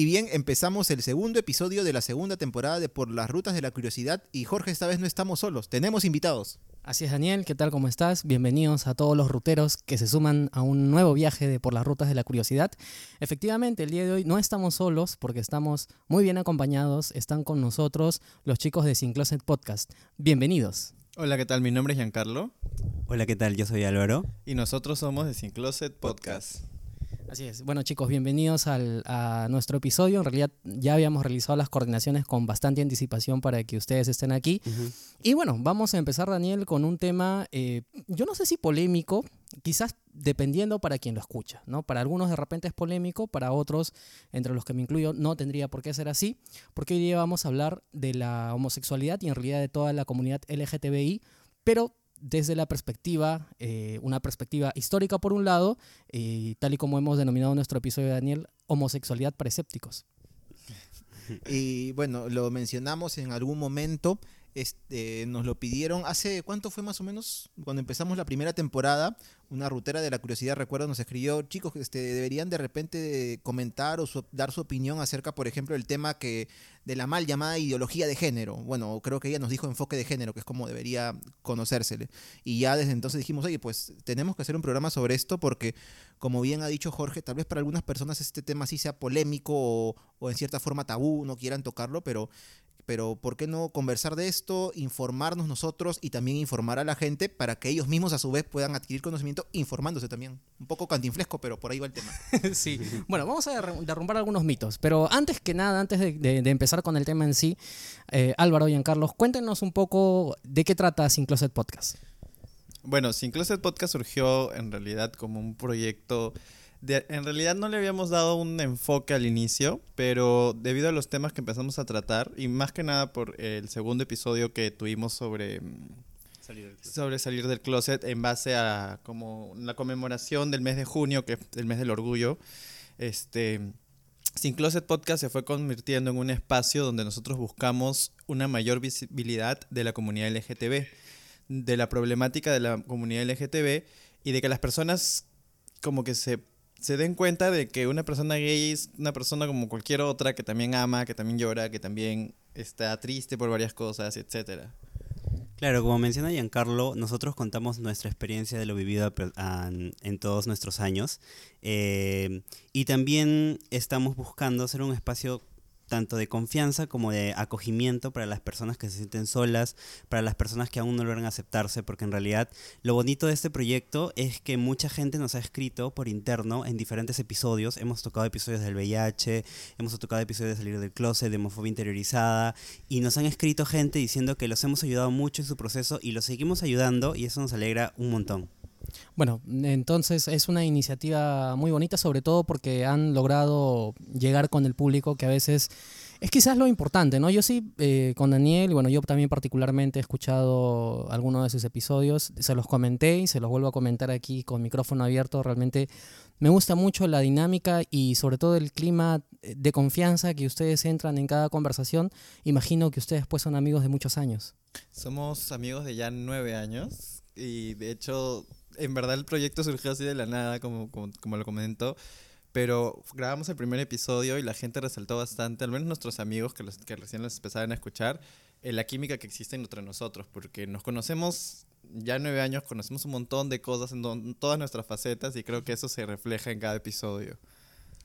Y bien, empezamos el segundo episodio de la segunda temporada de Por las Rutas de la Curiosidad y Jorge, esta vez no estamos solos, tenemos invitados. Así es, Daniel, ¿qué tal? ¿Cómo estás? Bienvenidos a todos los ruteros que se suman a un nuevo viaje de Por las Rutas de la Curiosidad. Efectivamente, el día de hoy no estamos solos porque estamos muy bien acompañados. Están con nosotros los chicos de Sin Closet Podcast. Bienvenidos. Hola, ¿qué tal? Mi nombre es Giancarlo. Hola, ¿qué tal? Yo soy Álvaro. Y nosotros somos de Sin Closet Podcast. Así es. Bueno, chicos, bienvenidos al, a nuestro episodio. En realidad ya habíamos realizado las coordinaciones con bastante anticipación para que ustedes estén aquí. Y bueno, vamos a empezar, Daniel, con un tema, eh, yo no sé si polémico, quizás dependiendo para quien lo escucha, ¿no? Para algunos de repente es polémico, para otros, entre los que me incluyo, no tendría por qué ser así, porque hoy día vamos a hablar de la homosexualidad y en realidad de toda la comunidad LGTBI, pero desde la perspectiva, eh, una perspectiva histórica por un lado, y tal y como hemos denominado nuestro episodio Daniel, homosexualidad para escépticos. Y bueno, lo mencionamos en algún momento, este, nos lo pidieron hace, ¿cuánto fue más o menos? Cuando empezamos la primera temporada, una rutera de la curiosidad, recuerdo, nos escribió, chicos, este, deberían de repente comentar o dar su opinión acerca, por ejemplo, del tema que de la mal llamada ideología de género. Bueno, creo que ella nos dijo enfoque de género, que es como debería conocérsele. Y ya desde entonces dijimos, oye, pues tenemos que hacer un programa sobre esto porque, como bien ha dicho Jorge, tal vez para algunas personas este tema sí sea polémico o en cierta forma tabú, no quieran tocarlo, pero pero ¿por qué no conversar de esto, informarnos nosotros y también informar a la gente para que ellos mismos a su vez puedan adquirir conocimiento informándose también? Un poco cantinflesco, pero por ahí va el tema. sí, bueno, vamos a derrumbar algunos mitos, pero antes que nada, antes de, empezar con el tema en sí, eh, Álvaro y Carlos, cuéntenos un poco de qué trata Sin Closet Podcast. Bueno, Sin Closet Podcast surgió en realidad como un proyecto en realidad no le habíamos dado un enfoque al inicio, pero debido a los temas que empezamos a tratar, y más que nada por el segundo episodio que tuvimos sobre salir sobre salir del closet en base a como la conmemoración del mes de junio, que es el mes del orgullo, este Sin Closet Podcast se fue convirtiendo en un espacio donde nosotros buscamos una mayor visibilidad de la comunidad LGTB, de la problemática de la comunidad LGTB y de que las personas como que se se den cuenta de que una persona gay es una persona como cualquier otra que también ama, que también llora, que también está triste por varias cosas, etcétera. Claro, como menciona Giancarlo, nosotros contamos nuestra experiencia de lo vivido en todos nuestros años eh, y también estamos buscando hacer un espacio tanto de confianza como de acogimiento para las personas que se sienten solas, para las personas que aún no logran aceptarse, porque en realidad lo bonito de este proyecto es que mucha gente nos ha escrito por interno en diferentes episodios. Hemos tocado episodios del VIH, hemos tocado episodios de salir del closet, de homofobia interiorizada, y nos han escrito gente diciendo que los hemos ayudado mucho en su proceso y los seguimos ayudando y eso nos alegra un montón. Bueno, entonces es una iniciativa muy bonita, sobre todo porque han logrado llegar con el público que a veces es quizás lo importante, ¿no? Yo sí, eh, con Daniel, bueno, yo también particularmente he escuchado algunos de sus episodios, se los comenté y se los vuelvo a comentar aquí con micrófono abierto, realmente me gusta mucho la dinámica y sobre todo el clima de confianza que ustedes entran en cada conversación. Imagino que ustedes pues son amigos de muchos años. Somos amigos de ya nueve años y de hecho en verdad el proyecto surgió así de la nada, como, como, lo comentó. Pero grabamos el primer episodio y la gente resaltó bastante, al menos nuestros amigos que, los, que recién los empezaron a escuchar, en la química que existe entre nosotros, porque nos conocemos ya nueve años, conocemos un montón de cosas en todas nuestras facetas y creo que eso se refleja en cada episodio.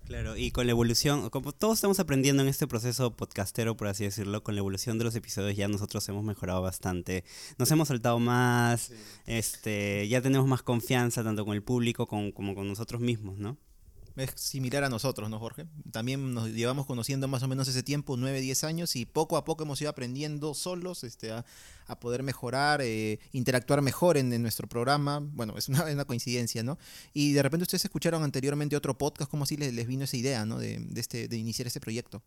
Claro, y con la evolución, como todos estamos aprendiendo en este proceso podcastero, por así decirlo, con la evolución de los episodios ya nosotros hemos mejorado bastante. Nos hemos soltado más, este, ya tenemos más confianza tanto con el público como con nosotros mismos, ¿no? Es similar a nosotros, ¿no, Jorge? También nos llevamos conociendo más o menos ese tiempo, 9, 10 años, y poco a poco hemos ido aprendiendo solos este, a, poder mejorar, eh, interactuar mejor en, nuestro programa. Bueno, es una, una, coincidencia, ¿no? Y de repente ustedes escucharon anteriormente otro podcast, ¿cómo así les, les vino esa idea, ¿no? De, de, este, de iniciar este proyecto.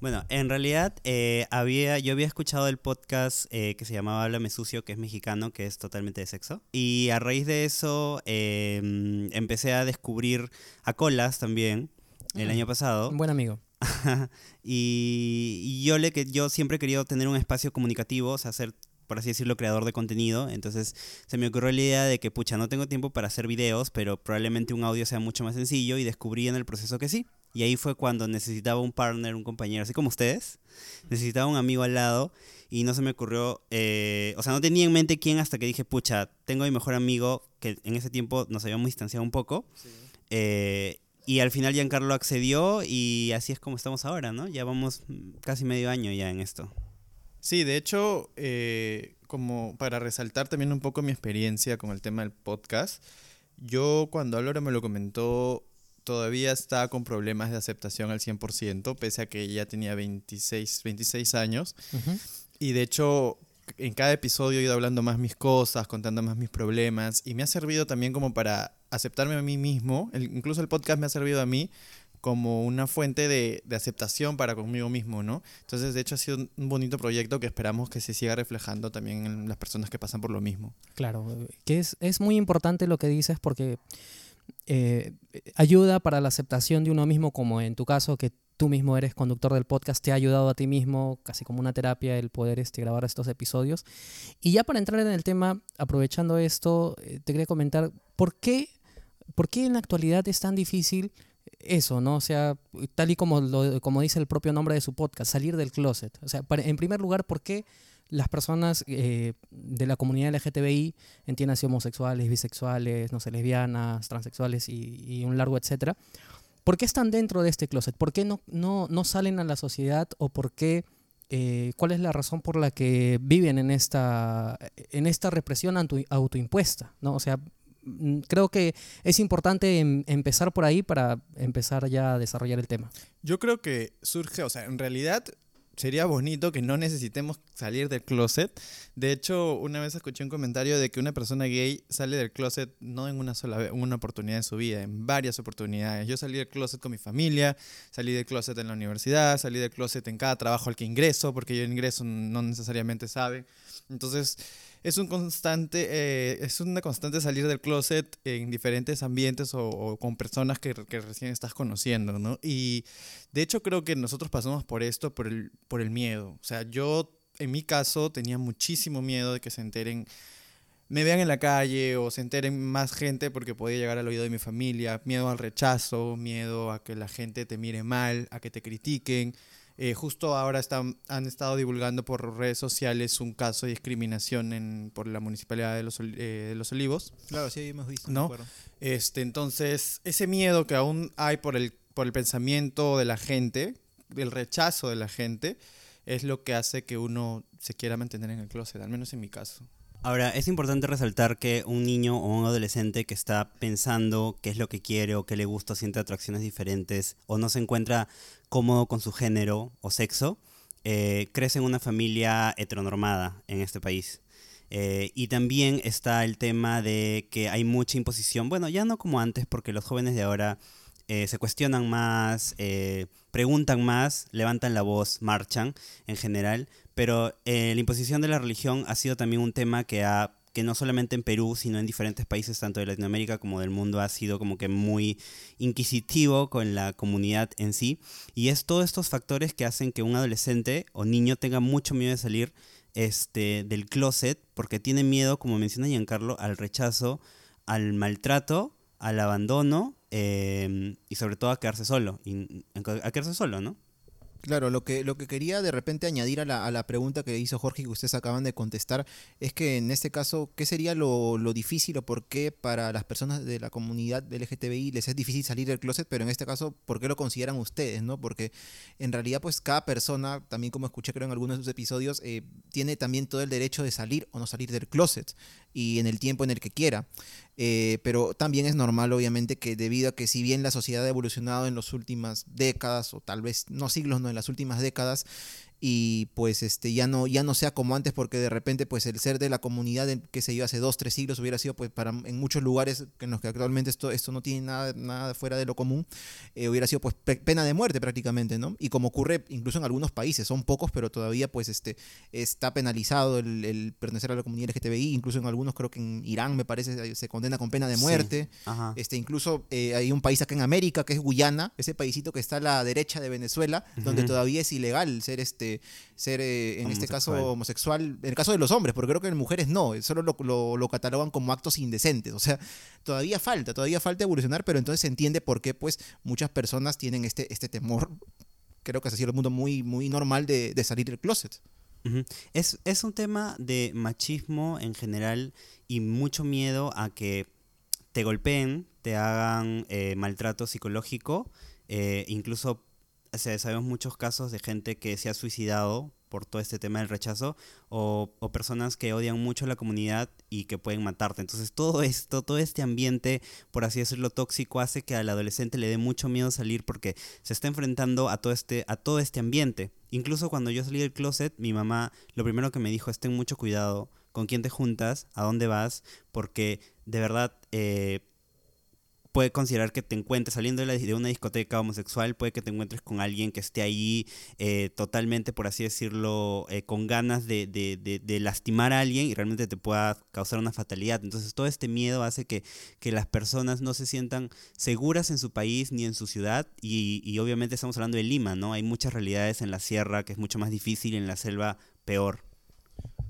Bueno, en realidad eh, había, yo había escuchado el podcast eh, que se llamaba Háblame Sucio, que es mexicano, que es totalmente de sexo. Y a raíz de eso em, empecé a descubrir a Colas también el ah, año pasado. Un buen amigo. y, yo, le, que yo siempre he querido tener un espacio comunicativo, o sea, ser por así decirlo, creador de contenido. Entonces se me ocurrió la idea de que, pucha, no tengo tiempo para hacer videos, pero probablemente un audio sea mucho más sencillo y descubrí en el proceso que sí. Y ahí fue cuando necesitaba un partner, un compañero, así como ustedes. Necesitaba un amigo al lado y no se me ocurrió, eh, o sea, no tenía en mente quién hasta que dije, pucha, tengo a mi mejor amigo, que en ese tiempo nos habíamos distanciado un poco. Eh, y al final Giancarlo accedió y así es como estamos ahora, ¿no? Ya vamos casi medio año ya en esto. Sí, de hecho, eh, como para resaltar también un poco mi experiencia con el tema del podcast, yo cuando Álvaro me lo comentó, todavía estaba con problemas de aceptación al 100%, pese a que ya tenía 26, 26 años. Y de hecho, en cada episodio he ido hablando más mis cosas, contando más mis problemas, y me ha servido también como para aceptarme a mí mismo, incluso el podcast me ha servido a mí como una fuente de, de, aceptación para conmigo mismo, ¿no? Entonces, de hecho, ha sido un bonito proyecto que esperamos que se siga reflejando también en las personas que pasan por lo mismo. Claro, que es, es muy importante lo que dices porque eh, ayuda para la aceptación de uno mismo, como en tu caso, que tú mismo eres conductor del podcast, te ha ayudado a ti mismo, casi como una terapia, el poder este, grabar estos episodios. Y ya para entrar en el tema, aprovechando esto, eh, te quería comentar, ¿por qué, ¿por qué en la actualidad es tan difícil eso, ¿no? O sea, tal y como, lo, como dice el propio nombre de su podcast, salir del closet. O sea, en primer lugar, ¿por qué las personas eh, de la comunidad LGTBI, entiendan homosexuales, bisexuales, no sé, lesbianas, transexuales y, un largo etcétera, ¿por qué están dentro de este closet? ¿Por qué no, no, no salen a la sociedad o por qué, eh, cuál es la razón por la que viven en esta, en esta represión autoimpuesta? ¿no? O sea, mm, creo que es importante em, empezar por ahí para empezar ya a desarrollar el tema. Yo creo que surge, o sea, en realidad sería bonito que no necesitemos salir del closet. De hecho, una vez escuché un comentario de que una persona gay sale del closet no en una sola vez, una oportunidad en su vida, en varias oportunidades. Yo salí del closet con mi familia, salí del closet en la universidad, salí del closet en cada trabajo al que ingreso, porque yo ingreso no necesariamente sabe. Entonces, es un constante, eh, es una constante salir del closet en diferentes ambientes o, con personas que, que, recién estás conociendo, ¿no? Y de hecho creo que nosotros pasamos por esto por el, por el miedo. O sea, yo en mi caso tenía muchísimo miedo de que se enteren, me vean en la calle o se enteren más gente porque podía llegar al oído de mi familia, miedo al rechazo, miedo a que la gente te mire mal, a que te critiquen. Eh, justo ahora están, han estado divulgando por redes sociales un caso de discriminación en, por la Municipalidad de Los, eh, de los Olivos. Claro, sí, hemos visto. ¿no? Este, entonces, ese miedo que aún hay por el, por el pensamiento de la gente, el rechazo de la gente, es lo que hace que uno se quiera mantener en el closet, al menos en mi caso. Ahora, es importante resaltar que un niño o un adolescente que está pensando qué es lo que quiere o qué le gusta, siente atracciones diferentes o no se encuentra cómodo con su género o sexo, eh, crece en una familia heteronormada en este país. Eh, y también está el tema de que hay mucha imposición, bueno, ya no como antes, porque los jóvenes de ahora eh, se cuestionan más, preguntan más, levantan la voz, marchan en general, pero eh, la imposición de la religión ha sido también un tema que ha que no solamente en Perú, sino en diferentes países, tanto de Latinoamérica como del mundo, ha sido como que muy inquisitivo con la comunidad en sí. Y es todos estos factores que hacen que un adolescente o niño tenga mucho miedo de salir este, del closet, porque tiene miedo, como menciona Giancarlo, al rechazo, al maltrato, al abandono eh, y sobre todo a quedarse solo. A quedarse solo, ¿no? Claro, lo que, lo que quería de repente añadir a la, a la pregunta que hizo Jorge y que ustedes acaban de contestar es que en este caso, ¿qué sería lo, lo difícil o por qué para las personas de la comunidad LGTBI les es difícil salir del closet? Pero en este caso, ¿por qué lo consideran ustedes? ¿no? Porque en realidad, pues cada persona, también como escuché creo en algunos de sus episodios, eh, tiene también todo el derecho de salir o no salir del closet y en el tiempo en el que quiera. Eh, pero también es normal, obviamente, que debido a que si bien la sociedad ha evolucionado en las últimas décadas, o tal vez no siglos, no en las últimas décadas, y pues este ya no ya no sea como antes porque de repente pues el ser de la comunidad que se dio hace dos tres siglos hubiera sido pues para en muchos lugares en los que actualmente esto esto no tiene nada nada fuera de lo común eh, hubiera sido pues pena de muerte prácticamente no y como ocurre incluso en algunos países son pocos pero todavía pues este está penalizado el, pertenecer a la comunidad LGTBI incluso en algunos creo que en Irán me parece se condena con pena de muerte. este incluso eh, hay un país acá en América que es Guyana ese paísito que está a la derecha de Venezuela donde todavía es ilegal ser este este, ser, eh, en este caso, Homosexual. En el caso de los hombres, porque creo que en mujeres no, solo lo, lo- lo catalogan como actos indecentes. O sea, todavía falta, todavía falta evolucionar, pero entonces se entiende por qué pues, muchas personas tienen este, este temor, creo que es así el mundo muy, muy normal de, de salir del closet. Es, es un tema de machismo en general y mucho miedo a que te golpeen, te hagan eh, maltrato psicológico, eh, incluso o sea, sabemos muchos casos de gente que se ha suicidado por todo este tema del rechazo o, o personas que odian mucho a la comunidad y que pueden matarte. Entonces todo esto, todo este ambiente, por así decirlo, tóxico hace que al adolescente le dé mucho miedo salir porque se está enfrentando a todo este, a todo este ambiente. Incluso cuando yo salí del closet, mi mamá lo primero que me dijo es ten mucho cuidado con quién te juntas, a dónde vas, porque de verdad eh, puede considerar que te encuentres saliendo de, la- de una discoteca homosexual, puede que te encuentres con alguien que esté ahí eh, totalmente, por así decirlo, eh, con ganas de, de- de- lastimar a alguien y realmente te pueda causar una fatalidad. Entonces todo este miedo hace que, que las personas no se sientan seguras en su país ni en su ciudad y, y obviamente estamos hablando de Lima, ¿no? Hay muchas realidades en la sierra que es mucho más difícil y en la selva peor.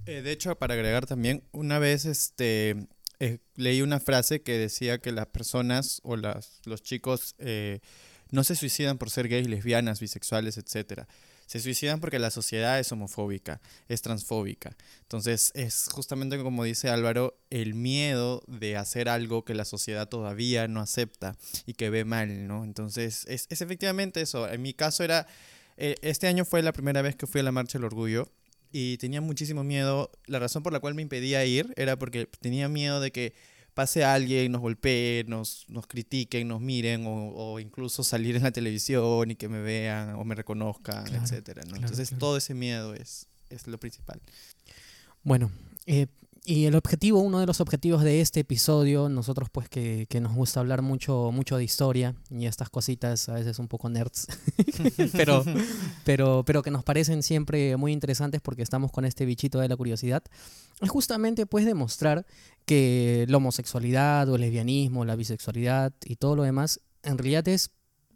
Eh, de hecho, para agregar también, una vez este, eh, leí una frase que decía que las personas o los chicos eh, no se suicidan por ser gays, lesbianas, bisexuales, etc. Se suicidan porque la sociedad es homofóbica, es transfóbica. Entonces, es justamente como dice Álvaro, el miedo de hacer algo que la sociedad todavía no acepta y que ve mal, ¿no? Entonces, es, es efectivamente eso. En mi caso era, eh, este año fue la primera vez que fui a la Marcha del Orgullo y tenía muchísimo miedo. La razón por la cual me impedía ir era porque tenía miedo de que pase alguien, nos golpee, nos, nos critiquen, nos miren o, o incluso salir en la televisión y que me vean o me reconozcan, Claro, etcétera, ¿no? claro, Entonces claro. todo ese miedo es, es lo principal. Bueno, eh, y el objetivo, uno de los objetivos de este episodio, nosotros pues que, que nos gusta hablar mucho, mucho de historia y estas cositas a veces un poco nerds, pero, pero, pero que nos parecen siempre muy interesantes porque estamos con este bichito de la curiosidad, es justamente pues demostrar que la homosexualidad o el lesbianismo, la bisexualidad y todo lo demás en realidad es,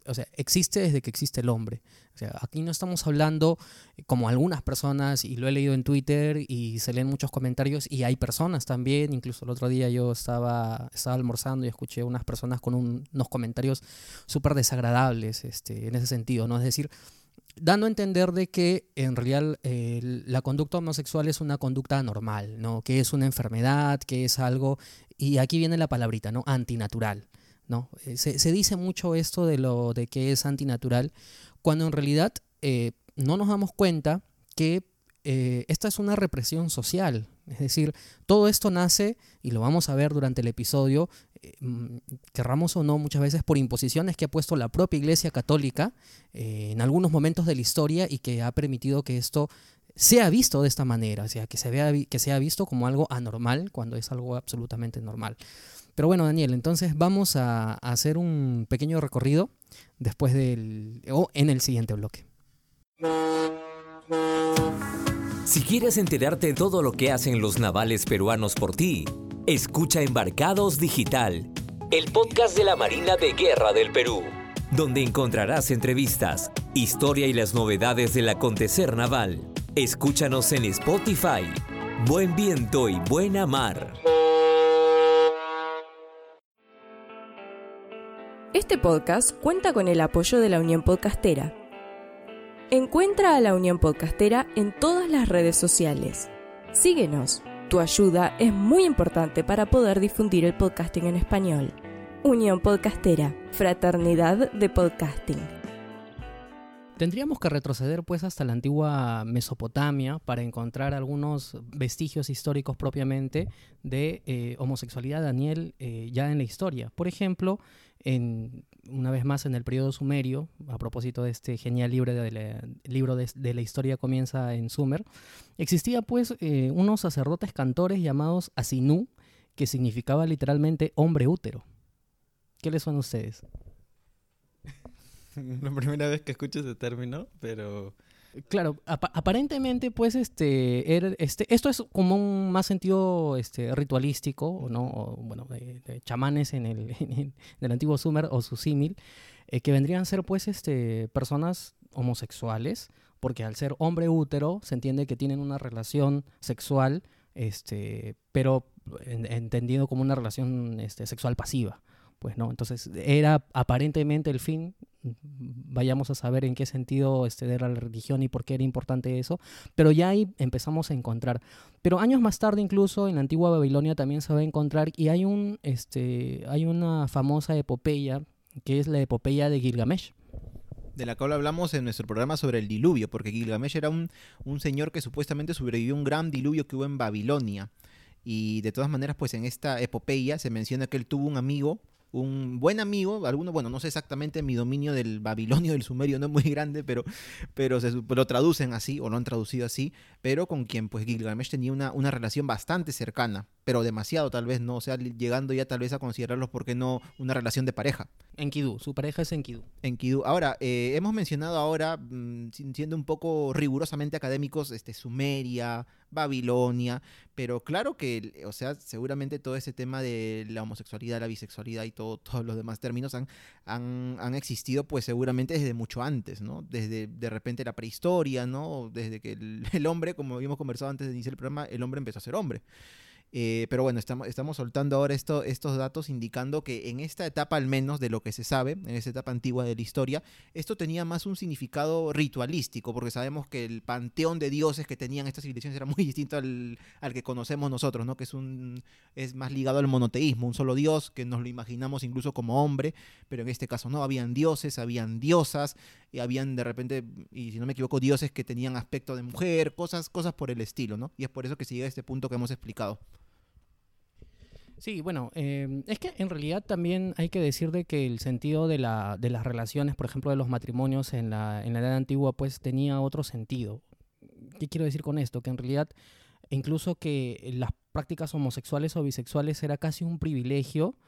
o sea, existe desde que existe el hombre. O sea, aquí no estamos hablando como algunas personas, y lo he leído en Twitter y se leen muchos comentarios, y hay personas también, incluso el otro día yo estaba, estaba almorzando y escuché unas personas con un- unos comentarios súper desagradables este, en ese sentido, ¿no? Es decir, dando a entender de que en realidad eh, la conducta homosexual es una conducta anormal, ¿no? Que es una enfermedad, que es algo, y aquí viene la palabrita, ¿no? Antinatural, ¿no? Eh, Se, dice mucho esto de lo de que es antinatural, cuando en realidad eh, no nos damos cuenta que eh, esta es una represión social. Es decir, todo esto nace, y lo vamos a ver durante el episodio, mm, querramos o no, muchas veces por imposiciones que ha puesto la propia Iglesia Católica en algunos momentos de la historia y que ha permitido que esto sea visto de esta manera, o sea, que se vea que sea visto como algo anormal cuando es algo absolutamente normal. Pero bueno, Daniel, entonces vamos a, hacer un pequeño recorrido después del o en el siguiente bloque. Si quieres enterarte de todo lo que hacen los navales peruanos por ti, escucha Embarcados Digital, el podcast de la Marina de Guerra del Perú, donde encontrarás entrevistas, historia y las novedades del acontecer naval. Escúchanos en Spotify. Buen viento y buena mar. Este podcast cuenta con el apoyo de la Unión Podcastera. Encuentra a la Unión Podcastera en todas las redes sociales. Síguenos. Tu ayuda es muy importante para poder difundir el podcasting en español. Unión Podcastera, Fraternidad de Podcasting. Tendríamos que retroceder pues hasta la antigua Mesopotamia para encontrar algunos vestigios históricos propiamente de eh, homosexualidad, Daniel, eh, ya en la historia. Por ejemplo, en, una vez más en el periodo sumerio, a propósito de este genial libro de la, libro de, la historia comienza en Sumer, existía pues eh, unos sacerdotes cantores llamados Asinú, que significaba literalmente hombre útero. ¿Qué les suena a ustedes? La primera vez que escucho ese término, pero Claro, apa- aparentemente, pues, este, era- este, esto es como un más sentido este, ritualístico, ¿o ¿no? O, bueno, de, chamanes en el, en el- del antiguo Sumer o su símil, eh, que vendrían a ser, pues, este, personas homosexuales, porque al ser hombre útero se entiende que tienen una relación sexual, este, pero en- entendido como una relación este, sexual pasiva. Pues no, entonces era aparentemente el fin, vayamos a saber en qué sentido este, era la religión y por qué era importante eso, pero ya ahí empezamos a encontrar. Pero años más tarde incluso en la antigua Babilonia también se va a encontrar y hay, un, este, hay una famosa epopeya que es la epopeya de Gilgamesh. de la cual hablamos en nuestro programa sobre el diluvio, porque Gilgamesh era un, un señor que supuestamente sobrevivió a un gran diluvio que hubo en Babilonia. Y de todas maneras, pues en esta epopeya se menciona que él tuvo un amigo, un buen amigo, alguno, bueno, no sé exactamente mi dominio del babilonio, del sumerio no es muy grande, pero, pero se, lo traducen así, o lo han traducido así, pero con quien pues Gilgamesh tenía una, una relación bastante cercana, pero demasiado tal vez, ¿no? O sea, llegando ya tal vez a considerarlos, porque no una relación de pareja. Enkidu, su pareja es Enkidu. Enkidu. Ahora, eh, hemos mencionado ahora, mm, sin- siendo un poco rigurosamente académicos, este, Sumeria, Babilonia, pero claro que, o sea, seguramente todo ese tema de la homosexualidad, la bisexualidad y todo, todos los demás términos han, han, han existido, pues seguramente desde mucho antes, ¿no? Desde de repente la prehistoria, ¿no? Desde que el, el hombre, como habíamos conversado antes de iniciar el programa, el hombre empezó a ser hombre. Eh, pero bueno, estamos, estamos soltando ahora esto, estos datos indicando que en esta etapa al menos de lo que se sabe, en esta etapa antigua de la historia, esto tenía más un significado ritualístico, porque sabemos que el panteón de dioses que tenían estas civilizaciones era muy distinto al, al que conocemos nosotros, ¿no? que es, un, es más ligado al monoteísmo, un solo dios que nos lo imaginamos incluso como hombre, pero en este caso no, habían dioses, habían diosas, y habían de repente, y si no me equivoco, dioses que tenían aspecto de mujer, cosas, cosas por el estilo, ¿no? Y es por eso que se llega a este punto que hemos explicado. Sí, bueno, eh, es que en realidad también hay que decir de que el sentido de, la, de las relaciones, por ejemplo, de los matrimonios en la, en la edad antigua, pues tenía otro sentido. ¿Qué quiero decir con esto? Que en realidad incluso que las prácticas homosexuales o bisexuales era casi un privilegio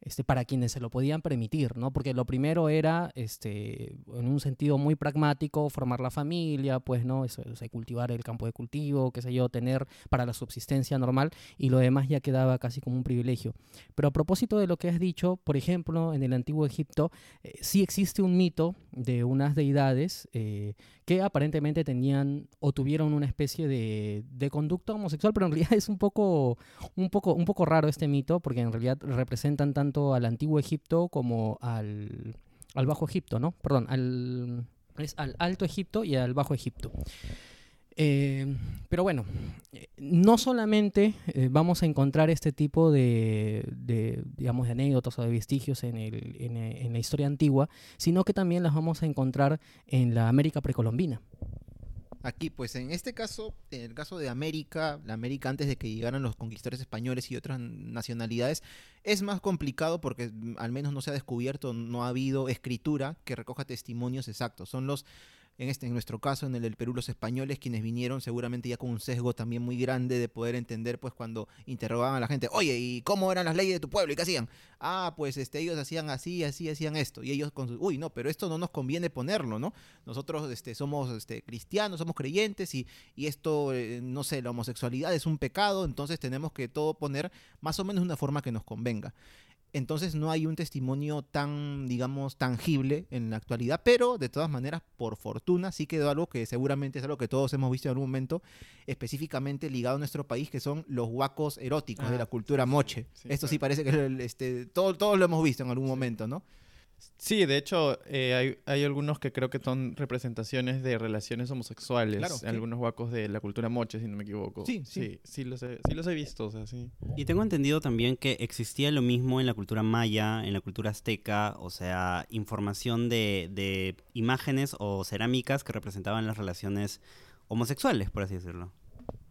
este, para quienes se lo podían permitir, ¿no? Porque lo primero era, este, en un sentido muy pragmático, formar la familia, pues, ¿no? Eso, o sea, cultivar el campo de cultivo, qué sé yo, tener para la subsistencia normal, y lo demás ya quedaba casi como un privilegio. Pero a propósito de lo que has dicho, por ejemplo, en el antiguo Egipto, eh, sí existe un mito de unas deidades eh, que aparentemente tenían o tuvieron una especie de, de conducta homosexual, pero en realidad es un poco, un, poco, un poco raro este mito, porque en realidad representan tanto al antiguo Egipto como al, al Bajo Egipto, ¿no? Perdón, al, es al Alto Egipto y al Bajo Egipto. Eh, pero bueno, eh, no solamente eh, vamos a encontrar este tipo de, digamos, de anécdotas o de vestigios en, en la historia antigua, sino que también las vamos a encontrar en la América precolombina. Aquí, pues en este caso, en el caso de América, la América antes de que llegaran los conquistadores españoles y otras nacionalidades, es más complicado porque mm, al menos no se ha descubierto, no ha habido escritura que recoja testimonios exactos. Son los, en, este, en nuestro caso, en el del Perú, los españoles quienes vinieron seguramente ya con un sesgo también muy grande de poder entender, pues cuando interrogaban a la gente, oye, ¿y cómo eran las leyes de tu pueblo? ¿Y qué hacían? Ah, pues este, ellos hacían así, así, hacían esto. Y ellos con uy, no, pero esto no nos conviene ponerlo, ¿no? Nosotros este, somos este, cristianos, somos creyentes y, y esto, eh, no sé, la homosexualidad es un pecado, entonces tenemos que todo poner más o menos de una forma que nos convenga. Entonces no hay un testimonio tan, digamos, tangible en la actualidad, pero de todas maneras, por fortuna, sí quedó algo que seguramente es algo que todos hemos visto en algún momento, específicamente ligado a nuestro país, que son los huacos eróticos de Ah, la cultura moche. sí, Esto sí parece que este, todo- todos lo hemos visto en algún momento, ¿no? Sí, de hecho, eh, hay, hay algunos que creo que son representaciones de relaciones homosexuales. Claro, sí. Algunos huacos de la cultura moche, si no me equivoco. Sí, sí. Sí, sí los, he, sí los he visto, o sea, sí. Y tengo entendido también que existía lo mismo en la cultura maya, en la cultura azteca, o sea, información de, de imágenes o cerámicas que representaban las relaciones homosexuales, por así decirlo.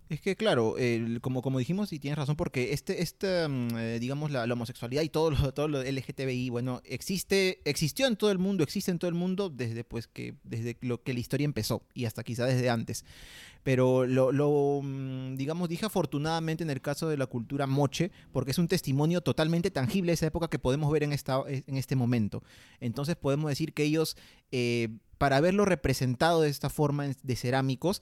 Es que claro, como, como dijimos y tienes razón, porque este, este eh, digamos, la, homosexualidad y todo lo, todo lo LGTBI, bueno, existe, existió en todo el mundo, existe en todo el mundo desde pues que, desde lo que la historia empezó y hasta quizá desde antes. Pero lo, mm, digamos, dije afortunadamente en el caso de la cultura moche, porque es un testimonio totalmente tangible de esa época que podemos ver en, esta, en este momento. Entonces podemos decir que ellos, eh, para haberlo representado de esta forma de cerámicos,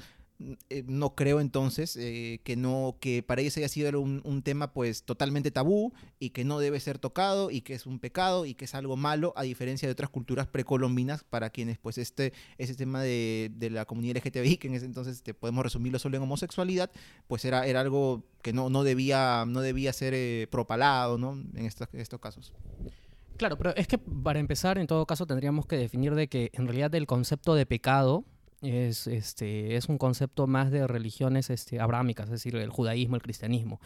eh, no creo entonces eh, que no que para ellos haya sido un, un, tema pues totalmente tabú y que no debe ser tocado y que es un pecado y que es algo malo a diferencia de otras culturas precolombinas para quienes pues este ese tema de, de la comunidad LGTBI que en ese entonces te podemos resumirlo solo en homosexualidad pues era, era algo que no, no debía no debía ser eh, propalado ¿no? en, estos, estos casos. Claro, pero es que para empezar, en todo caso, tendríamos que definir de que en realidad el concepto de pecado es, este, es un concepto más de religiones este, abrámicas, es decir, el judaísmo, el cristianismo.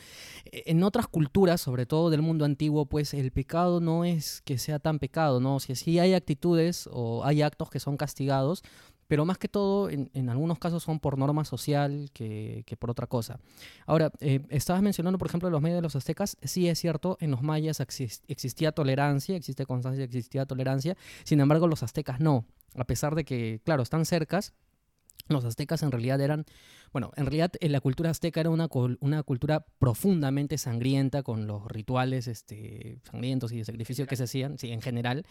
E, en otras culturas, sobre todo del mundo antiguo, pues el pecado no es que sea tan pecado, ¿no? Si sí hay actitudes o hay actos que son castigados, pero más que todo, en, en, algunos casos son por norma social que, que por otra cosa. Ahora, eh, estabas mencionando, por ejemplo, los medios de los aztecas. Sí es cierto, en los mayas exist, existía tolerancia, existe constancia, existía tolerancia. Sin embargo, los aztecas no. A pesar de que, claro, están cercas, los aztecas en realidad eran, bueno, en realidad en la cultura azteca era una, una cultura profundamente sangrienta con los rituales este, sangrientos y de sacrificio que se hacían, sí, en general.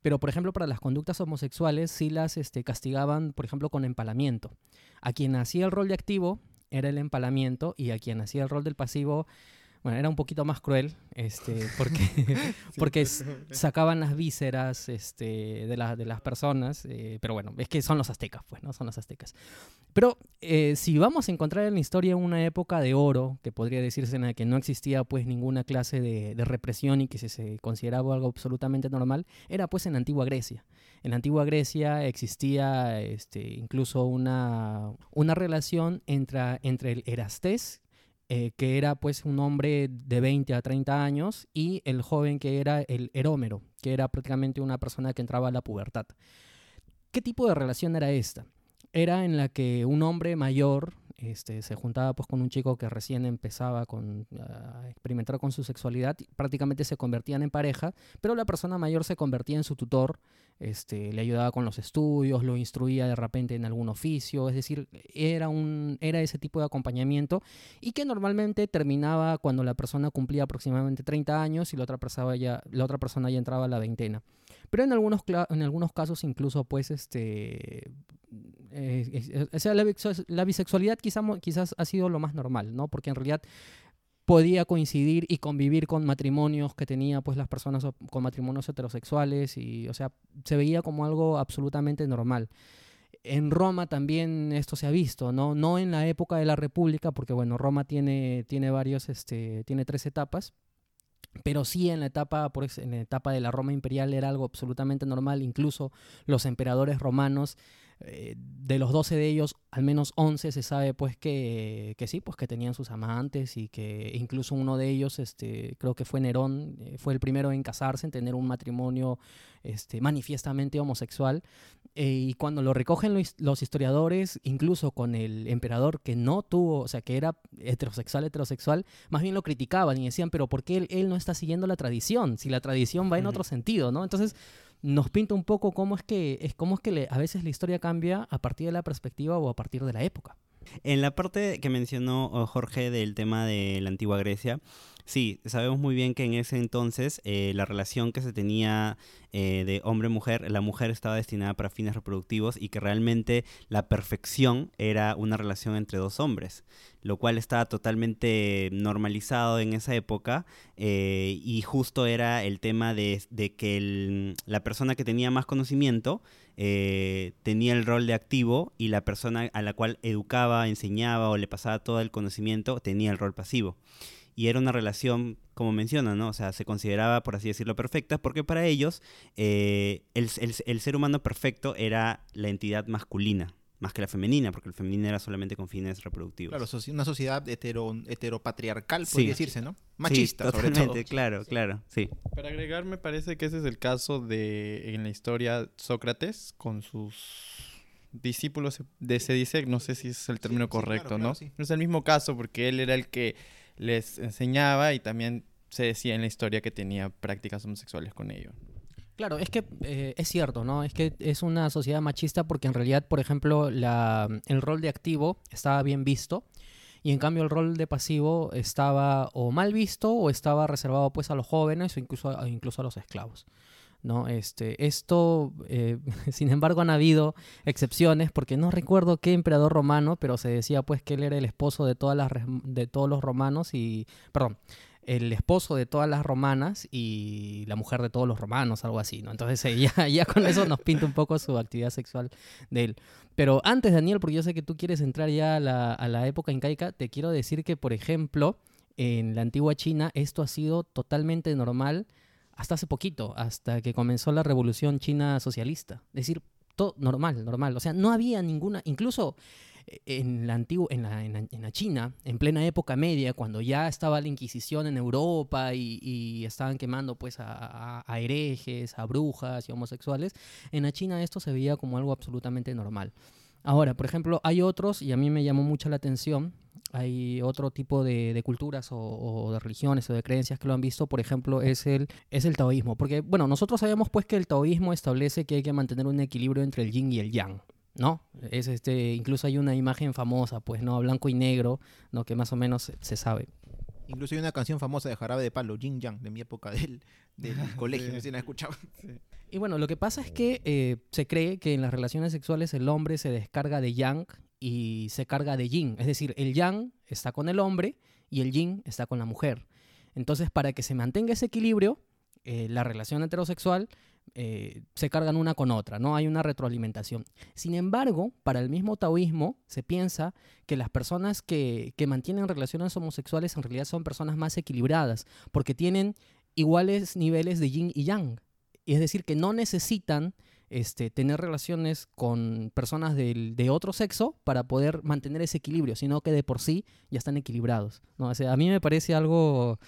Pero, por ejemplo, para las conductas homosexuales sí las este, castigaban, por ejemplo, con empalamiento. A quien hacía el rol de activo era el empalamiento y a quien hacía el rol del pasivo bueno, era un poquito más cruel, este, porque, porque sacaban las vísceras este, de, la, de las personas, eh, pero bueno, es que son los aztecas, pues, ¿no? Son los aztecas. Pero eh, si vamos a encontrar en la historia una época de oro, que podría decirse en la que no existía pues ninguna clase de, de represión y que se, se, consideraba algo absolutamente normal, era pues en la antigua Grecia. En la antigua Grecia existía este, incluso una, una relación entre, entre el Erastés, eh, que era pues un hombre de 20 a 30 años, y el joven que era el erómero, que era prácticamente una persona que entraba a la pubertad. ¿Qué tipo de relación era esta? Era en la que un hombre mayor este, se juntaba pues con un chico que recién empezaba con, a experimentar con su sexualidad, prácticamente se convertían en pareja, pero la persona mayor se convertía en su tutor, este, le ayudaba con los estudios, lo instruía de repente en algún oficio, es decir, era, un, era ese tipo de acompañamiento y que normalmente terminaba cuando la persona cumplía aproximadamente 30 años y la otra persona ya, la otra persona ya entraba a la veintena. Pero en algunos, en algunos casos incluso pues este eh, o sea, la, la, bisexualidad quizá, quizás ha sido lo más normal, ¿no? Porque en realidad podía coincidir y convivir con matrimonios que tenía pues las personas con matrimonios heterosexuales y o sea se veía como algo absolutamente normal en Roma también esto se ha visto no no en la época de la República porque bueno Roma tiene tiene varios este tiene tres etapas pero sí en la etapa en la etapa de la Roma imperial era algo absolutamente normal incluso los emperadores romanos eh, de los 12 de ellos, al menos 11 se sabe pues que, que, sí, pues que tenían sus amantes y que incluso uno de ellos, este, creo que fue Nerón, eh, fue el primero en casarse, en tener un matrimonio este, manifiestamente homosexual. Eh, y cuando lo recogen los, los, historiadores, incluso con el emperador que no tuvo, o sea, que era heterosexual, heterosexual, más bien lo criticaban y decían, pero ¿por qué él, él no está siguiendo la tradición? Si la tradición va en otro sentido, ¿no? Entonces nos pinta un poco cómo es que, es, cómo es que le, a veces la historia cambia a partir de la perspectiva o a partir de la época. En la parte que mencionó oh, Jorge del tema de la antigua Grecia, sí, sabemos muy bien que en ese entonces eh, la relación que se tenía eh, de hombre-mujer, la mujer estaba destinada para fines reproductivos y que realmente la perfección era una relación entre dos hombres, lo cual estaba totalmente normalizado en esa época eh, y justo era el tema de, de que la persona que tenía más conocimiento tenía el rol de activo y la persona a la cual educaba, enseñaba o le pasaba todo el conocimiento tenía el rol pasivo. Y era una relación, como menciona, ¿no? O sea, se consideraba, por así decirlo, perfecta, porque para ellos eh, el, el, el ser humano perfecto era la entidad masculina, más que la femenina, porque el femenino era solamente con fines reproductivos. Claro, una sociedad hetero, heteropatriarcal, podría sí. decirse, ¿no? Machista, sí, totalmente, sobre todo. claro, claro, sí. Para agregar, me parece que ese es el caso de, en la historia, Sócrates, con sus discípulos, de, se dice, no sé si es el término sí, correcto, claro, ¿no? Claro, es el mismo caso, porque él era el que les enseñaba y también se decía en la historia que tenía prácticas homosexuales con ellos. Claro, es que eh, es cierto, ¿no? Es que es una sociedad machista porque en realidad, por ejemplo, el rol de activo estaba bien visto y en cambio el rol de pasivo estaba o mal visto o estaba reservado pues a los jóvenes o incluso, incluso a los esclavos. ¿No? Este, esto, eh, sin embargo, han habido excepciones, porque no recuerdo qué emperador romano, pero se decía pues que él era el esposo de, todas las, de todos los romanos y, perdón, el esposo de todas las romanas y la mujer de todos los romanos, algo así, ¿no? Entonces eh, ya, ya con eso nos pinta un poco su actividad sexual de él. Pero antes, Daniel, porque yo sé que tú quieres entrar ya a la, a la época incaica, te quiero decir que, por ejemplo, en la antigua China esto ha sido totalmente normal hasta hace poquito, hasta que comenzó la revolución china socialista. Es decir, todo normal, normal. O sea, no había ninguna, incluso en la, antigua, en, la, en, la, China, en plena época media, cuando ya estaba la Inquisición en Europa y, estaban quemando pues a, a, herejes, a brujas y homosexuales, en la China esto se veía como algo absolutamente normal. Ahora, por ejemplo, hay otros, y a mí me llamó mucho la atención, hay otro tipo de, culturas o, de religiones o de creencias que lo han visto, por ejemplo, es el, es el taoísmo. Porque, bueno, nosotros sabemos pues que el taoísmo establece que hay que mantener un equilibrio entre el yin y el yang. ¿no? Es este, incluso hay una imagen famosa, pues, ¿no? Blanco y negro, ¿no? Que más o menos se sabe. Incluso hay una canción famosa de Jarabe de Palo, Jin Yang, de mi época del, del colegio, no sé si la escuchado. Y bueno, lo que pasa es que eh, se cree que en las relaciones sexuales el hombre se descarga de Yang y se carga de Yin. Es decir, el Yang está con el hombre y el Yin está con la mujer. Entonces, para que se mantenga ese equilibrio, eh, la relación heterosexual eh, se cargan una con otra, no hay una retroalimentación. Sin embargo, para el mismo taoísmo se piensa que las personas que, mantienen relaciones homosexuales en realidad son personas más equilibradas, porque tienen iguales niveles de yin y yang. Es decir, que no necesitan este, tener relaciones con personas de otro sexo para poder mantener ese equilibrio, sino que de por sí ya están equilibrados. ¿no? a mí me parece algo,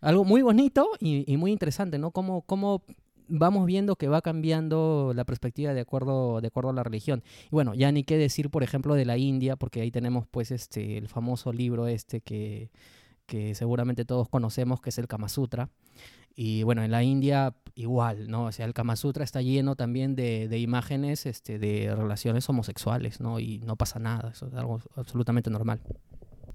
algo muy bonito y, muy interesante, ¿no? Cómo, cómo vamos viendo que va cambiando la perspectiva de acuerdo, de acuerdo a la religión. Y bueno, ya ni qué decir, por ejemplo, de la India, porque ahí tenemos pues este, el famoso libro este que, que seguramente todos conocemos, que es el Kama Sutra. Y bueno, en la India igual, ¿no? O sea, el Kama Sutra está lleno también de, de, imágenes este, de relaciones homosexuales, ¿no? Y no pasa nada, eso es algo absolutamente normal.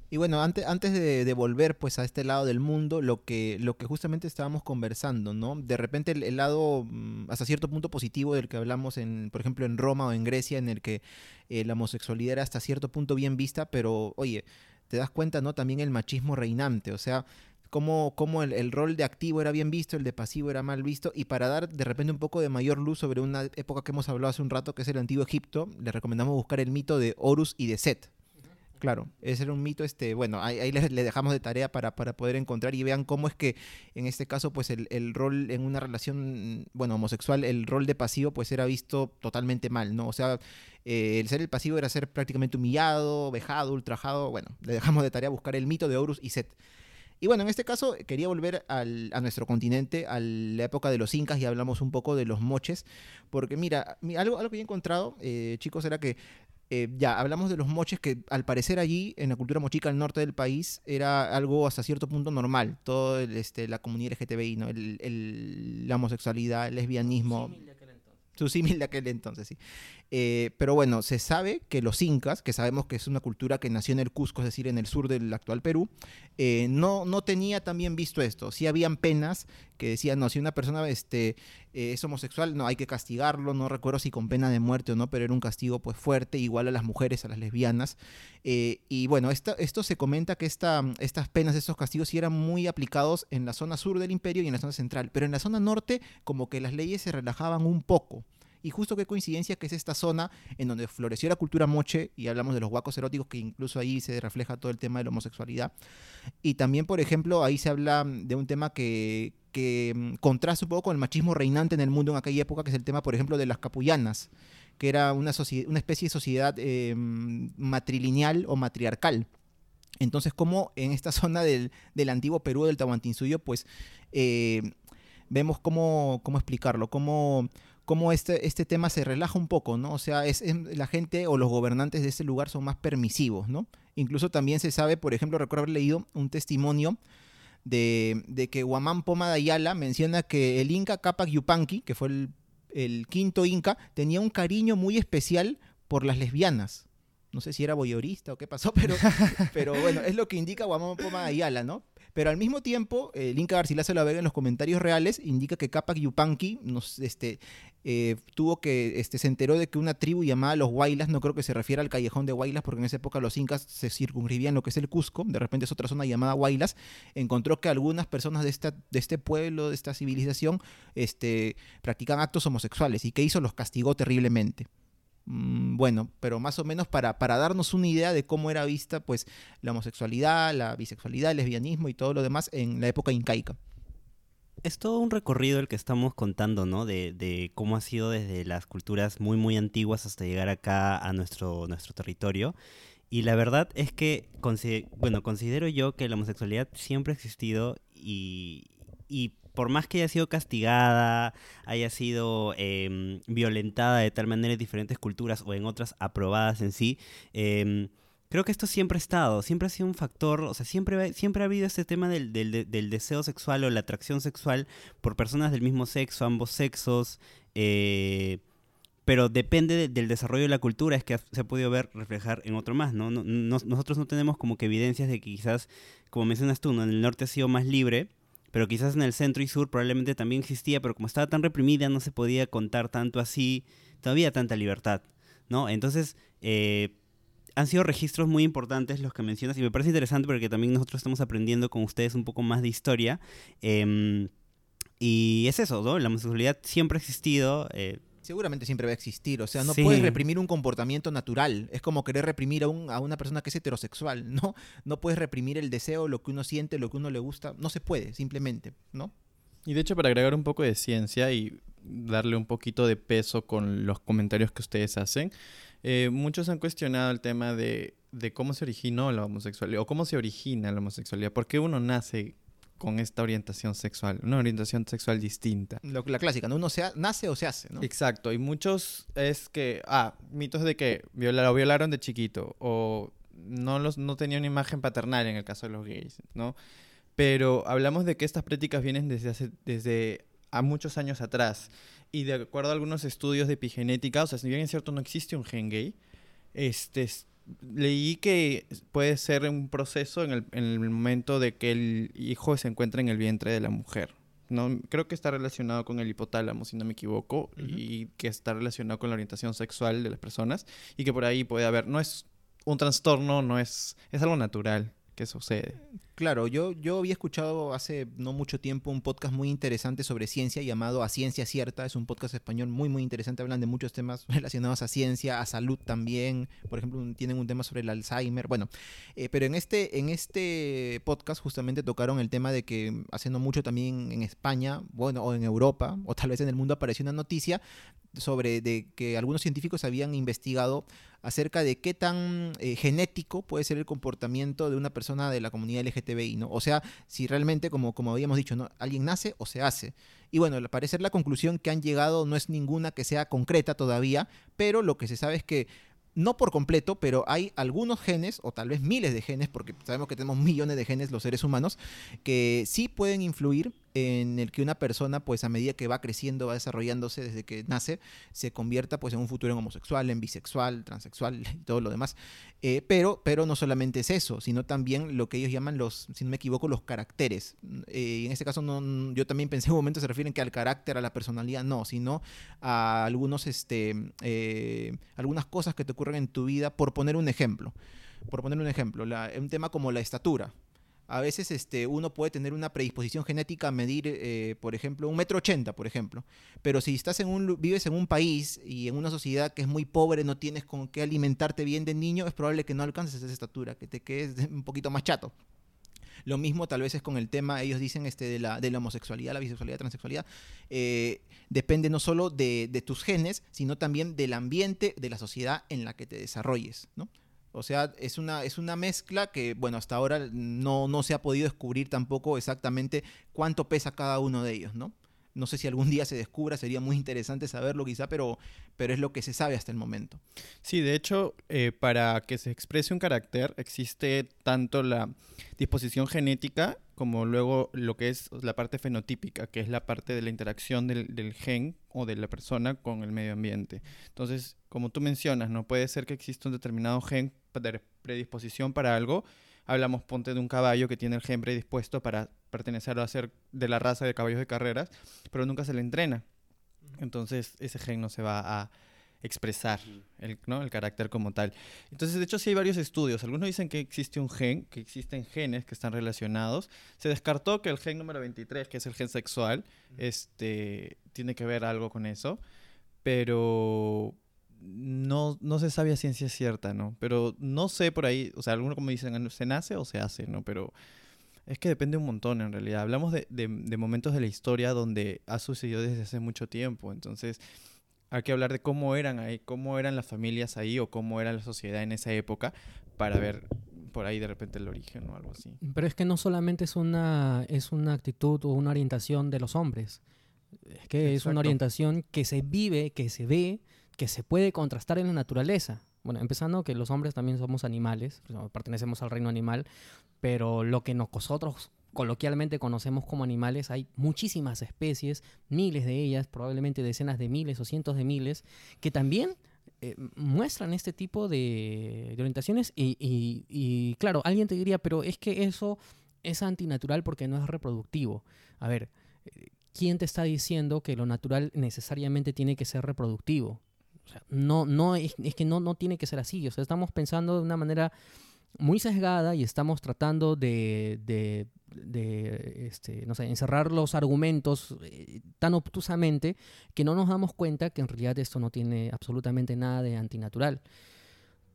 Y bueno, antes, antes de, volver pues a este lado del mundo, lo que, lo que justamente estábamos conversando, ¿no? De repente el, lado mm, hasta cierto punto positivo del que hablamos, en, por ejemplo, en Roma o en Grecia, en el que eh, la homosexualidad era hasta cierto punto bien vista, pero oye, te das cuenta, ¿no? También el machismo reinante, o sea, cómo, cómo el, el, rol de activo era bien visto, el de pasivo era mal visto, y para dar de repente un poco de mayor luz sobre una época que hemos hablado hace un rato, que es el antiguo Egipto, le recomendamos buscar el mito de Horus y de Set Claro, ese era un mito, este, bueno, ahí, le, dejamos de tarea para, para, poder encontrar y vean cómo es que en este caso, pues el, el, rol en una relación, bueno, homosexual, el rol de pasivo, pues era visto totalmente mal, ¿no? O sea, eh, el ser el pasivo era ser prácticamente humillado, vejado, ultrajado, bueno, le dejamos de tarea buscar el mito de Horus y Set. Y bueno, en este caso quería volver al, a nuestro continente, a la época de los incas y hablamos un poco de los moches, porque mira, algo, algo que he encontrado, eh, chicos, era que eh, ya, hablamos de los moches que al parecer allí, en la cultura mochica al norte del país, era algo hasta cierto punto normal. Todo este, la comunidad LGTBI, ¿no? El, la homosexualidad, el lesbianismo. Su símil de aquel entonces, sí. Eh, pero bueno, se sabe que los incas, que sabemos que es una cultura que nació en el Cusco, es decir, en el sur del actual Perú, eh, no, no tenía también visto esto. Sí habían penas que decían, no, si una persona este, eh, es homosexual, no, hay que castigarlo, no recuerdo si con pena de muerte o no, pero era un castigo pues fuerte, igual a las mujeres, a las lesbianas. y bueno, esto se comenta que esta, estas penas, estos castigos sí eran muy aplicados en la zona sur del imperio y en la zona central, pero en la zona norte como que las leyes se relajaban un poco. Y justo qué coincidencia que es esta zona en donde floreció la cultura moche, y hablamos de los guacos eróticos, que incluso ahí se refleja todo el tema de la homosexualidad. Y también, por ejemplo, ahí se habla de un tema que, que mm, contrasta un poco con el machismo reinante en el mundo en aquella época, que es el tema, por ejemplo, de las capullanas, que era una, una especie de sociedad eh, matrilineal o matriarcal. Entonces, como en esta zona del, del antiguo Perú, del Tahuantinsuyo, pues eh, vemos cómo, cómo explicarlo, cómo cómo este, este tema se relaja un poco, ¿no? O sea, es, la gente o los gobernantes de este lugar son más permisivos, ¿no? Incluso también se sabe, por ejemplo, recuerdo haber leído un testimonio de, que Huamán Poma de Ayala menciona que el Inca Capac Yupanqui, que fue el, quinto Inca, tenía un cariño muy especial por las lesbianas. No sé si era boyorista o qué pasó, pero, pero bueno, es lo que indica Huamán Poma de Ayala, ¿no? Pero al mismo tiempo, el Inca Garcilaso de la Vega en los comentarios reales indica que Capac Yupanqui este, eh, tuvo que, este, se enteró de que una tribu llamada los Huaylas, no creo que se refiera al callejón de Huaylas, porque en esa época los incas se circunscribían lo que es el Cusco, de repente es otra zona llamada Huaylas, encontró que algunas personas de este pueblo, de esta civilización, este, practican actos homosexuales y que hizo los castigó terriblemente. Mm, bueno, pero más o menos para, para darnos una idea de cómo era vista pues la homosexualidad, la bisexualidad, el lesbianismo y todo lo demás en la época incaica. Es todo un recorrido el que estamos contando, ¿no? De, de cómo ha sido desde las culturas muy, muy antiguas hasta llegar acá a nuestro, nuestro territorio. Y la verdad es que, bueno, considero yo que la homosexualidad siempre ha existido y, y por más que haya sido castigada, haya sido em, violentada de tal manera en diferentes culturas o en otras aprobadas en sí, em, creo que esto siempre ha estado, siempre ha sido un factor, o sea, siempre, siempre ha habido este tema del, deseo sexual o la atracción sexual por personas del mismo sexo, ambos sexos, eh, pero depende del desarrollo de la cultura, es que se ha podido ver reflejar en otro más, ¿no? nosotros no tenemos como que evidencias de que quizás, como mencionas tú, ¿no? en el norte ha sido más libre, pero quizás en el centro y sur probablemente también existía, pero como estaba tan reprimida no se podía contar tanto así, todavía tanta libertad, ¿no? Entonces, eh, han sido registros muy importantes los que mencionas y me parece interesante porque también nosotros estamos aprendiendo con ustedes un poco más de historia. Em, y es eso, ¿no? La homosexualidad siempre ha existido. Eh, seguramente siempre va a existir. O sea, no puedes reprimir un comportamiento natural. Es como querer reprimir a, un, a, una persona que es heterosexual, ¿no? No puedes reprimir el deseo, lo que uno siente, lo que uno le gusta. No se puede, simplemente, ¿no? Y de hecho, para agregar un poco de ciencia y darle un poquito de peso con los comentarios que ustedes hacen, eh, muchos han cuestionado el tema de, de cómo se originó la homosexualidad o cómo se origina la homosexualidad. ¿Por qué uno nace con esta orientación sexual, una orientación sexual distinta. la clásica, ¿no? Uno se nace o se hace, ¿no? Exacto, y muchos es que, ah, mitos de que lo violaron de chiquito o no, los, no tenía una imagen paternal en el caso de los gays, ¿no? Pero hablamos de que estas prácticas vienen desde hace, desde a muchos años atrás y de acuerdo a algunos estudios de epigenética, o sea, si bien es cierto no existe un gen gay, este leí que puede ser un proceso en el, en el, momento de que el hijo se encuentra en el vientre de la mujer. No, creo que está relacionado con el hipotálamo, si no me equivoco, y que está relacionado con la orientación sexual de las personas y que por ahí puede haber, no es un trastorno, no es, es algo natural que sucede. Claro, yo, yo había escuchado hace no mucho tiempo un podcast muy interesante sobre ciencia llamado A Ciencia Cierta. Es un podcast español muy, muy interesante. Hablan de muchos temas relacionados a ciencia, a salud también. Por ejemplo, tienen un tema sobre el Alzheimer. Bueno, eh, pero en este, en este podcast justamente tocaron el tema de que hace no mucho también en España, bueno, o en Europa, o tal vez en el mundo apareció una noticia sobre de que algunos científicos habían investigado acerca de qué tan eh, genético puede ser el comportamiento de una persona de la comunidad LGTBI, ¿no? O sea, si realmente, como, como habíamos dicho, alguien nace o se hace. Y bueno, al parecer la conclusión que han llegado no es ninguna que sea concreta todavía, pero lo que se sabe es que no por completo, pero hay algunos genes, o tal vez miles de genes, porque sabemos que tenemos millones de genes los seres humanos, que sí pueden influir en el que una persona, pues a medida que va creciendo, va desarrollándose desde que nace, se convierta pues en un futuro en homosexual, en bisexual, transexual y todo lo demás. Eh, pero, pero no solamente es eso, sino también lo que ellos llaman los, si no me equivoco, los caracteres. Eh, en este caso no, yo también pensé en un momento se refieren que al carácter, a la personalidad, no, sino a algunos, este, eh, algunas cosas que te ocurren en tu vida, por poner un ejemplo. Por poner un ejemplo, un tema como la estatura a veces este, uno puede tener una predisposición genética a medir, eh, por ejemplo, un metro ochenta, por ejemplo. Pero si estás en un, vives en un país y en una sociedad que es muy pobre, no tienes con qué alimentarte bien de niño, es probable que no alcances esa estatura, que te quedes un poquito más chato. Lo mismo tal vez es con el tema, ellos dicen, este, de, la, de la homosexualidad, la bisexualidad, la transexualidad. Eh, depende no solo de, de tus genes, sino también del ambiente, de la sociedad en la que te desarrolles, ¿no? O sea, es una, es una mezcla que, bueno, hasta ahora no, no se ha podido descubrir tampoco exactamente cuánto pesa cada uno de ellos, ¿no? No sé si algún día se descubra, sería muy interesante saberlo quizá, pero, pero es lo que se sabe hasta el momento. Sí, de hecho, eh, para que se exprese un carácter existe tanto la disposición genética como luego lo que es la parte fenotípica, que es la parte de la interacción del, del gen o de la persona con el medio ambiente. Entonces, como tú mencionas, no puede ser que exista un determinado gen predisposición para algo hablamos, ponte de un caballo que tiene el gen predispuesto para pertenecer a ser de la raza de caballos de carreras, pero nunca se le entrena. Entonces ese gen no se va a expresar el, ¿no? el carácter como tal. Entonces, de hecho, sí hay varios estudios. Algunos dicen que existe un gen, que existen genes que están relacionados. Se descartó que el gen número 23, que es el gen sexual, este, tiene que ver algo con eso, pero no, no se sabe a ciencia cierta, ¿no? Pero no sé por ahí, o sea, algunos como dicen, se nace o se hace, ¿no? Pero es que depende un montón en realidad. Hablamos de, de, de momentos de la historia donde ha sucedido desde hace mucho tiempo, entonces hay que hablar de cómo eran ahí, cómo eran las familias ahí o cómo era la sociedad en esa época para ver por ahí de repente el origen o algo así. Pero es que no solamente es una, es una actitud o una orientación de los hombres, es que es una orientación que se vive, que se ve, que se puede contrastar en la naturaleza. Bueno, empezando que los hombres también somos animales, pertenecemos al reino animal, pero lo que nosotros coloquialmente conocemos como animales, hay muchísimas especies, miles de ellas, probablemente decenas de miles o cientos de miles, que también eh, muestran este tipo de, orientaciones y, y- y, claro, alguien te diría, pero es que eso es antinatural porque no es reproductivo. A ver, eh, ¿quién te está diciendo que lo natural necesariamente tiene que ser reproductivo? O sea, no, no, es, es que no, no tiene que ser así. O sea, estamos pensando de una manera muy sesgada y estamos tratando de, de, de, este, no sé, encerrar los argumentos eh, tan obtusamente que no nos damos cuenta que en realidad esto no tiene absolutamente nada de antinatural.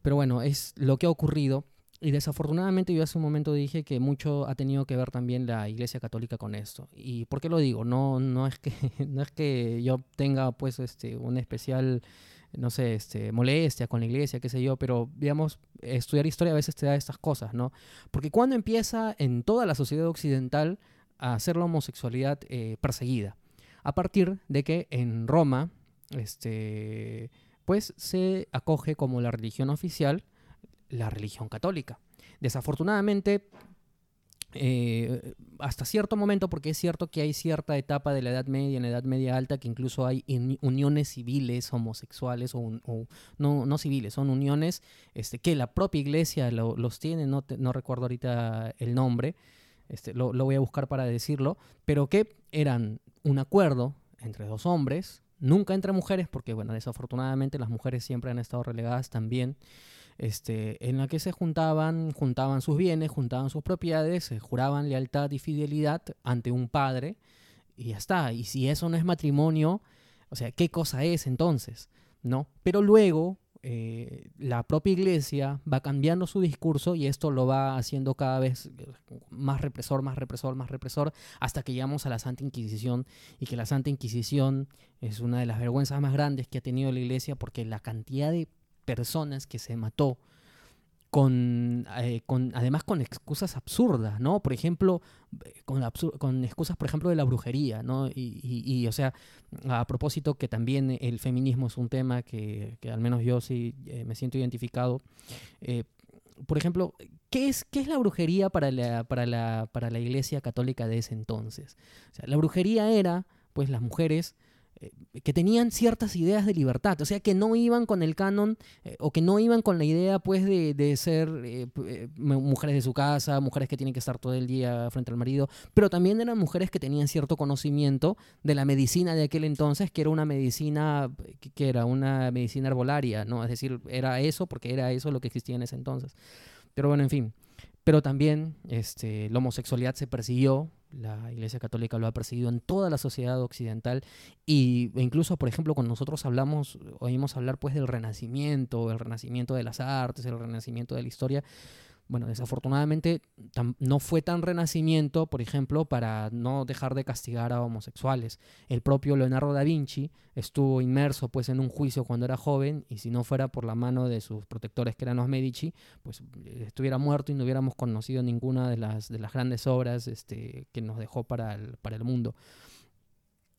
Pero bueno, es lo que ha ocurrido. Y desafortunadamente yo hace un momento dije que mucho ha tenido que ver también la Iglesia Católica con esto. ¿Y por qué lo digo? No, no, es, que, no es que yo tenga pues este, un especial, no sé, este, molestia con la Iglesia, qué sé yo, pero digamos, estudiar historia a veces te da estas cosas, ¿no? Porque cuando empieza en toda la sociedad occidental a ser la homosexualidad eh, perseguida, a partir de que en Roma, este, pues se acoge como la religión oficial la religión católica. Desafortunadamente, eh, hasta cierto momento, porque es cierto que hay cierta etapa de la Edad Media, en la Edad Media Alta, que incluso hay uniones civiles homosexuales, o, no, no civiles, son uniones este, que la propia iglesia lo- los tiene, no, no recuerdo ahorita el nombre, este, lo, lo voy a buscar para decirlo, pero que eran un acuerdo entre dos hombres, nunca entre mujeres, porque bueno, desafortunadamente las mujeres siempre han estado relegadas también, este, en la que se juntaban, juntaban sus bienes, juntaban sus propiedades, se juraban lealtad y fidelidad ante un padre, y ya está. Y si eso no es matrimonio, o sea, ¿qué cosa es entonces? ¿No? Pero luego eh, la propia iglesia va cambiando su discurso y esto lo va haciendo cada vez más represor, más represor, más represor, hasta que llegamos a la Santa Inquisición y que la Santa Inquisición es una de las vergüenzas más grandes que ha tenido la iglesia porque la cantidad de personas que se mató con, eh, con además con excusas absurdas, ¿no? Por ejemplo, con, con excusas, por ejemplo, de la brujería, ¿no? Y, y- o sea, a propósito que también el feminismo es un tema que, que al menos yo sí eh, me siento identificado. eh, por ejemplo, ¿qué es, ¿qué es la brujería para la, para, la, para la iglesia católica de ese entonces? La brujería era, pues, las mujeres que tenían ciertas ideas de libertad, o sea, que no iban con el canon eh, o que no iban con la idea, pues, de, de ser eh, eh, mujeres de su casa, mujeres que tienen que estar todo el día frente al marido, pero también eran mujeres que tenían cierto conocimiento de la medicina de aquel entonces, que era una medicina, que, era una medicina herbolaria, ¿no? Es decir, era eso porque era eso lo que existía en ese entonces. Pero bueno, en fin. Pero también este, la homosexualidad se persiguió, la Iglesia Católica lo ha perseguido en toda la sociedad occidental y e incluso, por ejemplo, cuando nosotros hablamos, oímos hablar pues del renacimiento, el renacimiento de las artes, el renacimiento de la historia, bueno, desafortunadamente no fue tan renacimiento, por ejemplo, para no dejar de castigar a homosexuales. El propio Leonardo da Vinci estuvo inmerso pues en un juicio cuando era joven y si no fuera por la mano de sus protectores que eran los Medici, pues eh, estuviera muerto y no hubiéramos conocido ninguna de las, de las grandes obras este, que nos dejó para el, para el mundo.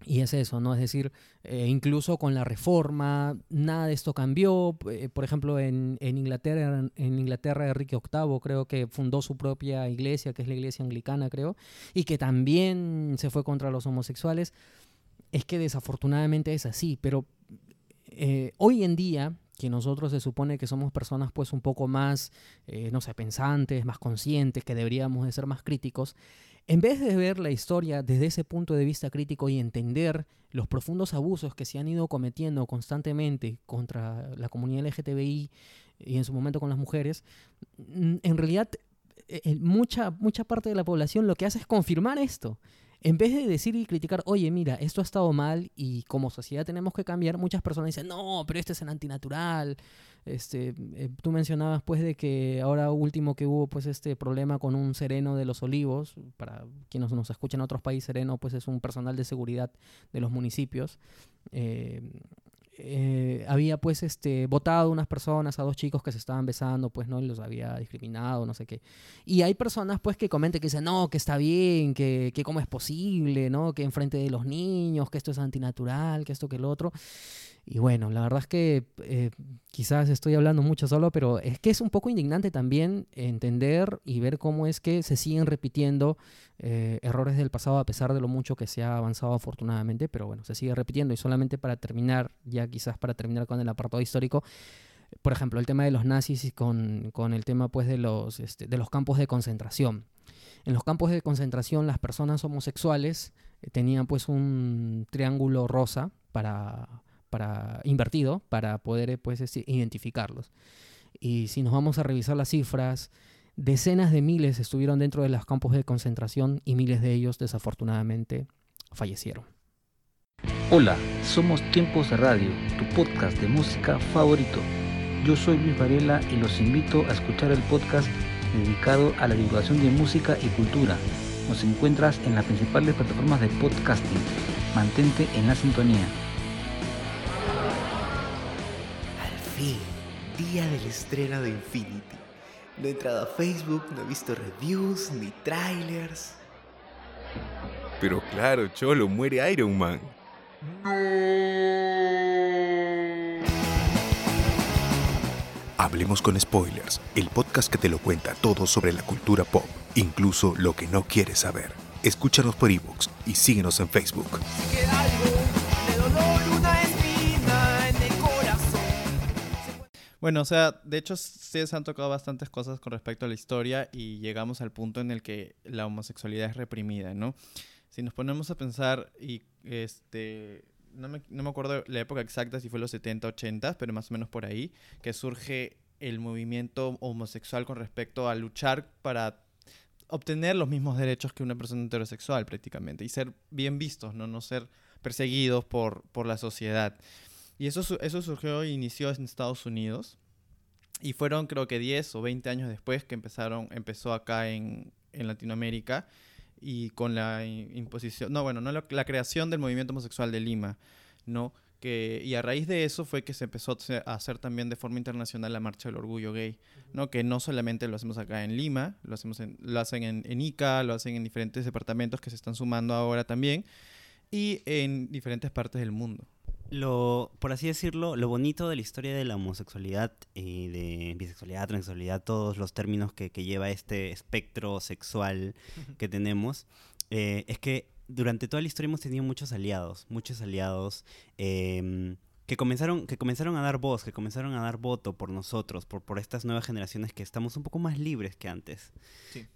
Y es eso, ¿no? Es decir, eh, incluso con la reforma, nada de esto cambió. Eh, por ejemplo, en, en Inglaterra, en Inglaterra, Enrique VIII creo que fundó su propia iglesia, que es la iglesia anglicana, creo, y que también se fue contra los homosexuales. Es que desafortunadamente es así, pero eh, hoy en día que nosotros se supone que somos personas pues un poco más, no sé, pensantes, más conscientes, que deberíamos de ser más críticos, en vez de ver la historia desde ese punto de vista crítico y entender los profundos abusos que se han ido cometiendo constantemente contra la comunidad LGTBI y en su momento con las mujeres, mm, en realidad eh, eh, mucha, mucha parte de la población lo que hace es confirmar esto. En vez de decir y criticar, oye, mira, esto ha estado mal y como sociedad tenemos que cambiar, muchas personas dicen, no, pero este es el antinatural. Este, eh, tú mencionabas pues de que ahora último que hubo pues este problema con un sereno de los olivos, para quienes nos escuchan en otros países, sereno pues es un personal de seguridad de los municipios. Eh, eh, había pues este votado unas personas a dos chicos que se estaban besando, pues no y los había discriminado, no sé qué. Y hay personas pues que comentan que dicen, "No, que está bien, que, que cómo es posible, ¿no? Que enfrente de los niños, que esto es antinatural, que esto que el otro." Y bueno, la verdad es que eh, quizás estoy hablando mucho solo, pero es que es un poco indignante también entender y ver cómo es que se siguen repitiendo eh, errores del pasado a pesar de lo mucho que se ha avanzado afortunadamente, pero bueno, se sigue repitiendo y solamente para terminar, ya quizás para terminar con el apartado histórico, por ejemplo, el tema de los nazis y con, con el tema pues de los, este, de los campos de concentración. En los campos de concentración las personas homosexuales eh, tenían pues un triángulo rosa para para, invertido para poder pues, este, identificarlos. Y si nos vamos a revisar las cifras, decenas de miles estuvieron dentro de los campos de concentración y miles de ellos desafortunadamente fallecieron. Hola, somos Tiempos de Radio, tu podcast de música favorito. Yo soy Luis Varela y los invito a escuchar el podcast dedicado a la divulgación de música y cultura. Nos encuentras en las principales plataformas de podcasting. Mantente en la sintonía. Día del estreno de Infinity. No he entrado a Facebook, no he visto reviews ni trailers. Pero claro, Cholo, muere Iron Man. Hablemos con Spoilers, el podcast que te lo cuenta todo sobre la cultura pop, incluso lo que no quieres saber. Escúchanos por ebooks y síguenos en Facebook. Bueno, o sea, de hecho sí se han tocado bastantes cosas con respecto a la historia y llegamos al punto en el que la homosexualidad es reprimida, ¿no? Si nos ponemos a pensar y este no me, no me acuerdo la época exacta si fue los 70, 80, pero más o menos por ahí, que surge el movimiento homosexual con respecto a luchar para obtener los mismos derechos que una persona heterosexual prácticamente y ser bien vistos, no, no ser perseguidos por, por la sociedad. Y eso, eso surgió e inició en Estados Unidos. Y fueron creo que 10 o 20 años después que empezaron, empezó acá en, en Latinoamérica y con la imposición, no, bueno, no la, creación del movimiento homosexual de Lima, ¿no? Que, y a raíz de eso fue que se empezó a hacer también de forma internacional la Marcha del Orgullo Gay, ¿no? Que no solamente lo hacemos acá en Lima, lo, hacemos lo hacen en, en ICA, lo hacen en diferentes departamentos que se están sumando ahora también y en diferentes partes del mundo lo, por así decirlo, lo bonito de la historia de la homosexualidad y de bisexualidad, transexualidad, todos los términos que, lleva este espectro sexual que tenemos, eh, es que durante toda la historia hemos tenido muchos aliados, muchos aliados. Em, que comenzaron, que comenzaron a dar voz, que comenzaron a dar voto por nosotros, por, por estas nuevas generaciones que estamos un poco más libres que antes.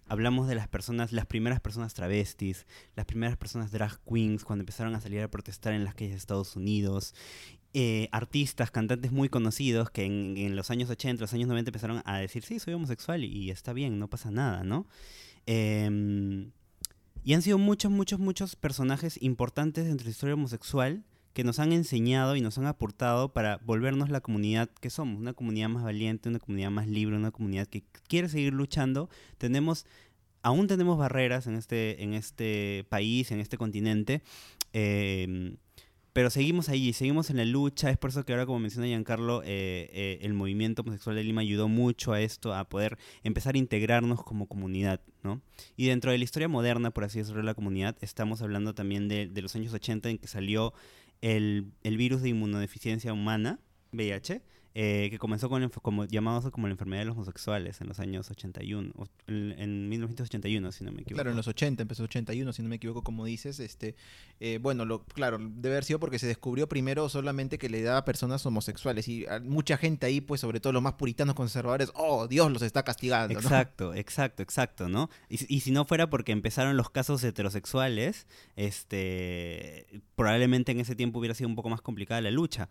Hablamos de las personas, las primeras personas travestis, las primeras personas drag queens, cuando empezaron a salir a protestar en las calles de Estados Unidos. Eh, artistas, cantantes muy conocidos que en, los años 80, los años 90 empezaron a decir, sí, soy homosexual y, está bien, no pasa nada, ¿no? Em, y han sido muchos, muchos, muchos personajes importantes dentro de la historia homosexual que nos han enseñado y nos han aportado para volvernos la comunidad que somos, una comunidad más valiente, una comunidad más libre, una comunidad que quiere seguir luchando. Tenemos, aún tenemos barreras en este, en este país, en este continente. Em, pero seguimos ahí, seguimos en la lucha. Es por eso que ahora, como menciona Giancarlo, eh, eh, el movimiento homosexual de Lima ayudó mucho a esto, a poder empezar a integrarnos como comunidad, ¿no? Y dentro de la historia moderna, por así decirlo, de la comunidad, estamos hablando también de, de los años 80 en que salió el, virus de inmunodeficiencia humana, VIH, eh, que comenzó con, como, llamados como la enfermedad de los homosexuales en los años 81, en, en 1981, si no me equivoco. Claro, en los 80, empezó 81, si no me equivoco, como dices. este eh, Bueno, lo, claro, debe haber sido porque se descubrió primero solamente que le daba a personas homosexuales y mucha gente ahí, pues sobre todo los más puritanos conservadores, oh, Dios los está castigando. Exacto, exacto, exacto, ¿no? Y, y si no fuera porque empezaron los casos heterosexuales, este probablemente en ese tiempo hubiera sido un poco más complicada la lucha.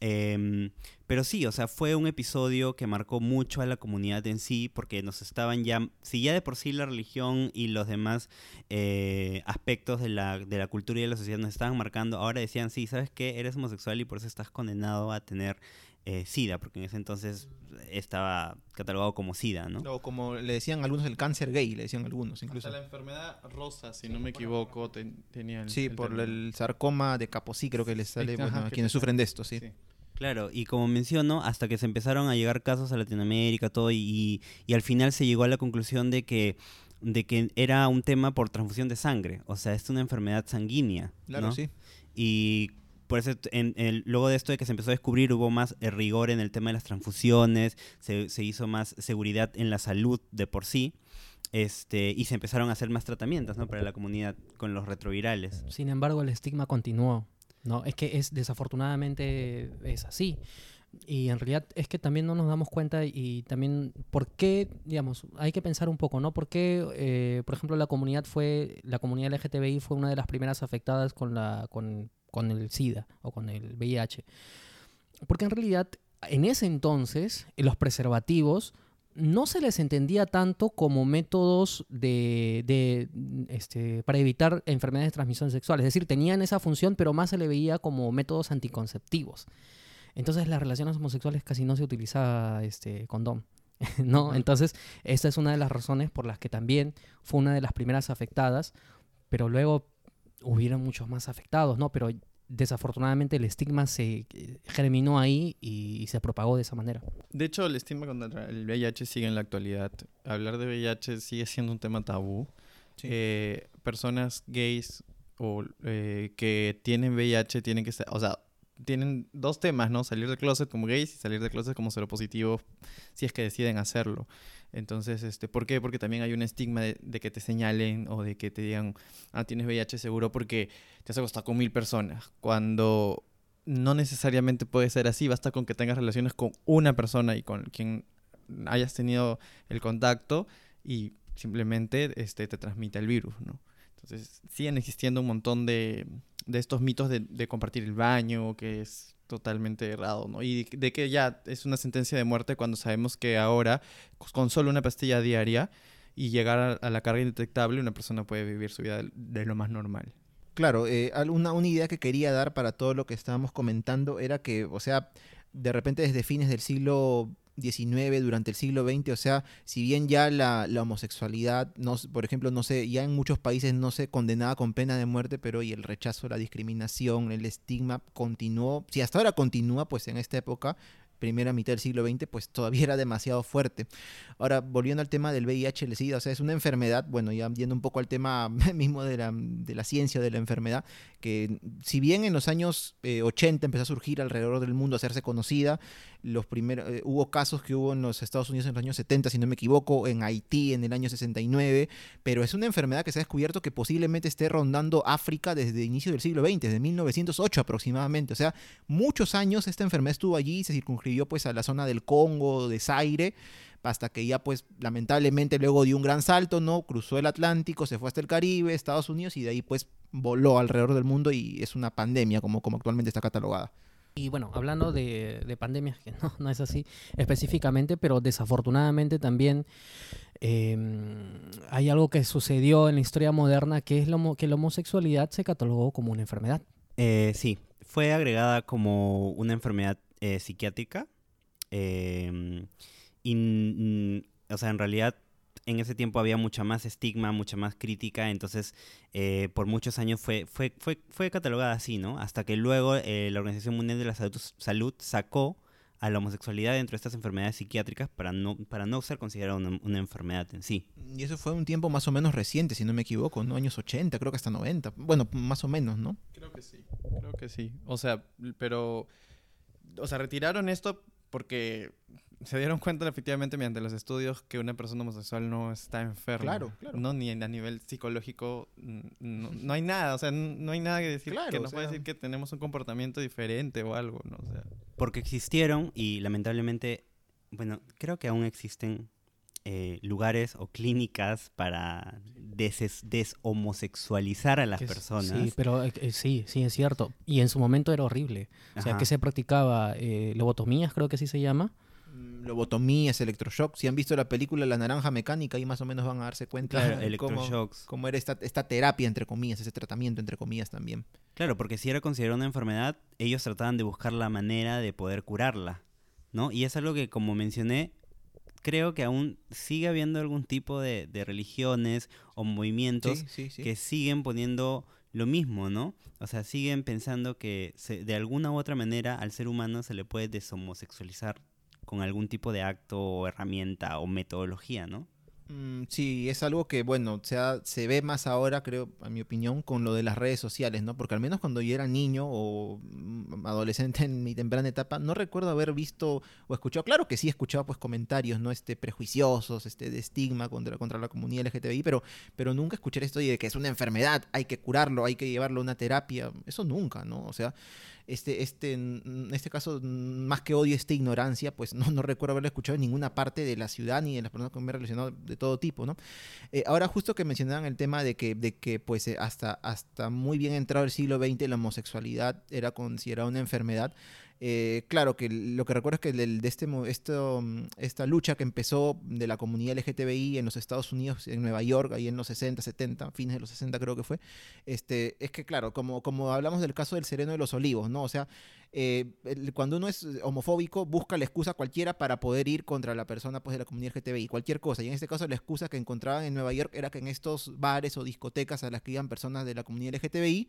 Em, pero sí, o sea, fue un episodio que marcó mucho a la comunidad en sí, porque nos estaban ya, si ya de por sí la religión y los demás eh, aspectos de la, de la cultura y de la sociedad nos estaban marcando, ahora decían, sí, ¿sabes qué? Eres homosexual y por eso estás condenado a tener eh, SIDA, porque en ese entonces estaba catalogado como SIDA, ¿no? O como le decían algunos el cáncer gay, le decían algunos incluso. Hasta la enfermedad rosa, si no me equivoco, tenía el, Sí, por el sarcoma de Kaposi creo que les sale bueno, a quienes sufren de esto, sí. Claro, y como menciono, hasta que se empezaron a llegar casos a Latinoamérica, todo, y, y al final se llegó a la conclusión de que de que era un tema por transfusión de sangre, o sea, es una enfermedad sanguínea. Claro, sí. Y por eso, en, luego de esto de que se empezó a descubrir, hubo más eh, rigor en el tema de las transfusiones, se, se hizo más seguridad en la salud de por sí. Este, y se empezaron a hacer más tratamientos ¿no? para la comunidad con los retrovirales. Sin embargo, el estigma continuó. ¿No? Es que es desafortunadamente es así. Y en realidad es que también no nos damos cuenta y también por qué, digamos, hay que pensar un poco, ¿no? ¿Por qué, eh, por ejemplo, la comunidad fue, la comunidad LGTBI fue una de las primeras afectadas con la, con, con el SIDA o con el VIH? Porque en realidad, en ese entonces, los preservativos no se les entendía tanto como métodos de, de, este, para evitar enfermedades de transmisión sexual. Es decir, tenían esa función, pero más se le veía como métodos anticonceptivos. Entonces, las relaciones homosexuales casi no se utiliza este, condón. ¿no? Entonces, esta es una de las razones por las que también fue una de las primeras afectadas, pero luego hubieron muchos más afectados, ¿no? Pero desafortunadamente el estigma se eh, germinó ahí y, se propagó de esa manera. De hecho, el estigma contra el VIH sigue en la actualidad. Hablar de VIH sigue siendo un tema tabú. Eh, personas gays o eh, que tienen VIH tienen que ser, o sea, tienen dos temas, ¿no? Salir del closet como gays y salir del closet como seropositivo si es que deciden hacerlo. Entonces, este, ¿por qué? Porque también hay un estigma de, que te señalen o de que te digan, ah, tienes VIH seguro porque te has acostado con mil personas. Cuando no necesariamente puede ser así, basta con que tengas relaciones con una persona y con quien hayas tenido el contacto y simplemente este, te transmite el virus, ¿no? Entonces, siguen existiendo un montón de, de estos mitos de, de, compartir el baño, que es totalmente errado, ¿no? Y de que ya es una sentencia de muerte cuando sabemos que ahora, con solo una pastilla diaria y llegar a, la carga indetectable, una persona puede vivir su vida de, lo más normal. Claro, eh, una, una idea que quería dar para todo lo que estábamos comentando era que, o sea, de repente desde fines del siglo XIX, durante el siglo XX, o sea, si bien ya la, homosexualidad, no, por ejemplo, no sé, ya en muchos países no se condenaba con pena de muerte, pero y el rechazo, la discriminación, el estigma continuó, si hasta ahora continúa, pues en esta época primera mitad del siglo XX, pues todavía era demasiado fuerte. Ahora, volviendo al tema del VIH, el SIDA, o sea, es una enfermedad, bueno, ya yendo un poco al tema mismo de la, de la ciencia de la enfermedad, que si bien en los años 80 eh, empezó a surgir alrededor del mundo, a hacerse conocida, los primeros, eh, hubo casos que hubo en los Estados Unidos en los años 70, si no me equivoco, en Haití en el año 69, pero es una enfermedad que se ha descubierto que posiblemente esté rondando África desde el inicio del siglo XX, desde 1908 aproximadamente, o sea, muchos años esta enfermedad estuvo allí, se circunscribió pues a la zona del Congo, de Zaire, hasta que ya pues lamentablemente luego dio un gran salto, ¿no? Cruzó el Atlántico, se fue hasta el Caribe, Estados Unidos y de ahí pues voló alrededor del mundo y es una pandemia como, como actualmente está catalogada. Y bueno, hablando de, pandemias, que no, no, es así específicamente, pero desafortunadamente también em, hay algo que sucedió en la historia moderna, que es lo, que la homosexualidad se catalogó como una enfermedad. Eh, sí, fue agregada como una enfermedad eh, psiquiátrica. Em, y, o sea, en realidad en ese tiempo había mucha más estigma, mucha más crítica, entonces eh, por muchos años fue, fue, fue, fue catalogada así, ¿no? Hasta que luego eh, la Organización Mundial de la Salud, sacó a la homosexualidad dentro de estas enfermedades psiquiátricas para no, para no ser considerada una, enfermedad en sí. Y eso fue un tiempo más o menos reciente, si no me equivoco, ¿no? Años 80, creo que hasta 90. Bueno, más o menos, ¿no? Creo que sí, creo que sí. O sea, pero... O sea, retiraron esto porque se dieron cuenta efectivamente mediante los estudios que una persona homosexual no está enferma. Claro, claro. No, ni a nivel psicológico, no, no hay nada, o sea, no hay nada que decir Claro, que o nos puede sea- decir que tenemos un comportamiento diferente o algo, ¿no? O sea, Porque existieron y lamentablemente, bueno, creo que aún existen eh, lugares o clínicas para deses- deshomosexualizar a las es- personas. Sí, pero eh, eh, sí, sí, es cierto. Y en su momento era horrible. O sea, Ajá. que se practicaba eh, lobotomías, creo que así se llama. Lobotomías, electroshock. Si han visto la película La Naranja Mecánica, ahí más o menos van a darse cuenta Claro, cómo, electroshocks. cómo era esta, esta terapia, entre comillas, ese tratamiento, entre comillas, también. Claro, porque si era considerada una enfermedad, ellos trataban de buscar la manera de poder curarla, ¿no? Y es algo que, como mencioné, creo que aún sigue habiendo algún tipo de, de religiones o movimientos Sí, sí, sí. que siguen poniendo lo mismo, ¿no? O sea, siguen pensando que se- de alguna u otra manera al ser humano se le puede deshomosexualizar con algún tipo de acto o herramienta o metodología, ¿no? Mm, sí, es algo que, bueno, o sea, se ve más ahora, creo, a mi opinión, con lo de las redes sociales, ¿no? Porque al menos cuando yo era niño o mm, adolescente en mi temprana etapa, no recuerdo haber visto o escuchado, claro que sí he escuchado pues comentarios, ¿no? Este, prejuiciosos, este, de estigma contra, contra la comunidad LGTBI, pero, pero nunca escuché esto de que es una enfermedad, hay que curarlo, hay que llevarlo a una terapia, eso nunca, ¿no? O sea, este, este, en este caso, más que odio, esta ignorancia, pues no, no recuerdo haberlo escuchado en ninguna parte de la ciudad ni de las personas que me he relacionado de todo tipo, ¿no? Eh, ahora, justo que mencionaban el tema de que, de que pues, eh, hasta, hasta muy bien entrado el siglo XX la homosexualidad era considerada una enfermedad. Eh, claro que lo que recuerdo es que de este, esto, mm, esta lucha que empezó de la comunidad LGTBI en los Estados Unidos, en Nueva York, ahí en los 60, 70, fines de los 60 creo que fue, este, es que claro, como, como hablamos del caso del Sereno de los Olivos, ¿no? O sea, eh, cuando uno es homofóbico, busca la excusa cualquiera para poder ir contra la persona pues, de la comunidad LGTBI, cualquier cosa. Y en este caso la excusa que encontraban en Nueva York era que en estos bares o discotecas a las que iban personas de la comunidad LGTBI,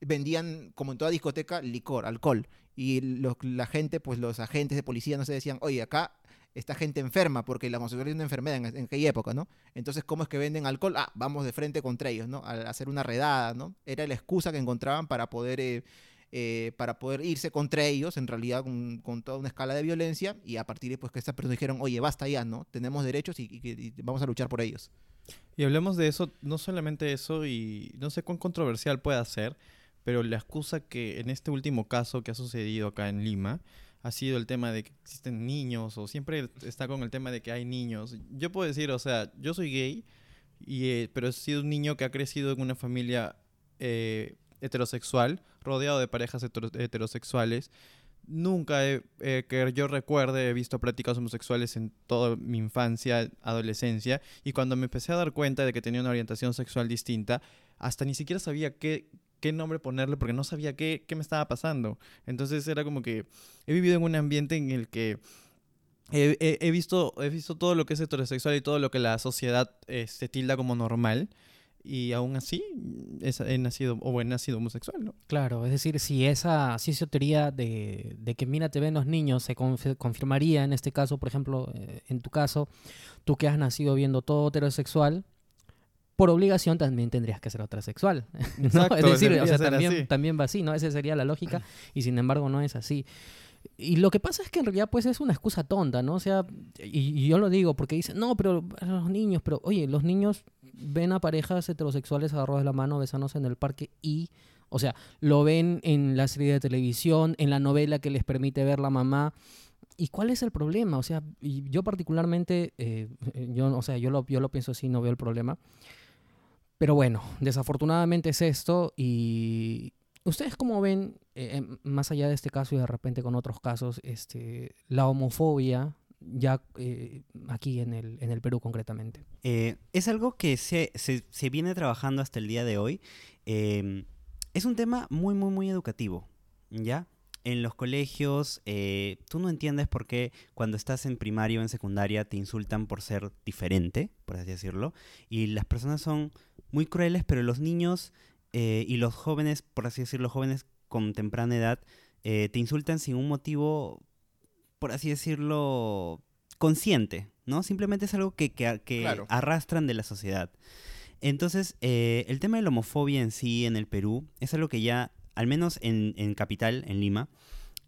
vendían, como en toda discoteca, licor, alcohol. Y los- la gente, pues los agentes de policía, no se decían, oye, acá está gente enferma, porque la homosexualidad es una enfermedad en, en aquella época, ¿no? Entonces, ¿cómo es que venden alcohol? Ah, vamos de frente contra ellos, ¿no? A, a hacer una redada, ¿no? Era la excusa que encontraban para poder, eh, eh, para poder irse contra ellos, en realidad con, toda una escala de violencia, y a partir de pues, que estas personas dijeron, oye, basta ya, ¿no? Tenemos derechos y, vamos a luchar por ellos. Y hablemos de eso, no solamente eso, y no sé cuán controversial pueda ser, pero la excusa que en este último caso que ha sucedido acá en Lima ha sido el tema de que existen niños, o siempre está con el tema de que hay niños. Yo puedo decir, o sea, yo soy gay, y, eh, pero he sido un niño que ha crecido en una familia eh, heterosexual, rodeado de parejas hetero- heterosexuales. Nunca he- eh, que yo recuerde he visto prácticas homosexuales en toda mi infancia, adolescencia, y cuando me empecé a dar cuenta de que tenía una orientación sexual distinta, hasta ni siquiera sabía qué, qué nombre ponerle porque no sabía qué, qué me estaba pasando. Entonces era como que he vivido en un ambiente en el que he visto, he visto todo lo que es heterosexual y todo lo que la sociedad eh, se tilda como normal. Y aún así es- he nacido, o he nacido homosexual, ¿no? Claro, es decir, si esa, si esa teoría de, de que mira, te ven los niños se conf- confirmaría en este caso, por ejemplo, eh, en tu caso, tú que has nacido viendo todo heterosexual, por obligación también tendrías que ser heterosexual. ¿no? Exacto, es decir, o sea, también, así. también va así, ¿no? Esa sería la lógica y sin embargo no es así. Y lo que pasa es que en realidad pues es una excusa tonta, ¿no? O sea, y, y yo lo digo porque dicen, no, pero los niños, pero oye, los niños ven a parejas heterosexuales agarrados de la mano besándose en el parque y, o sea, lo ven en la serie de televisión, en la novela que les permite ver la mamá. ¿Y cuál es el problema? O sea, yo particularmente, eh, yo, o sea, yo lo, yo lo pienso así, no veo el problema. Pero bueno, desafortunadamente es esto y ustedes cómo ven, eh, em, más allá de este caso y de repente con otros casos, este, la homofobia ya eh, aquí en el, en el Perú concretamente. Eh, es algo que se, se- se viene trabajando hasta el día de hoy. Eh, es un tema muy, muy, muy educativo, ¿ya? En los colegios, tú no entiendes por qué cuando estás en primaria o en secundaria te insultan por ser diferente, por así decirlo. Y las personas son muy crueles, pero los niños y los jóvenes, por así decirlo, jóvenes con temprana edad, te insultan sin un motivo, por así decirlo, consciente, ¿no? Simplemente es algo que, que- que Claro. arrastran de la sociedad. Entonces, eh, el tema de la homofobia en sí en el Perú es algo que ya, al menos en, en Capital, en Lima,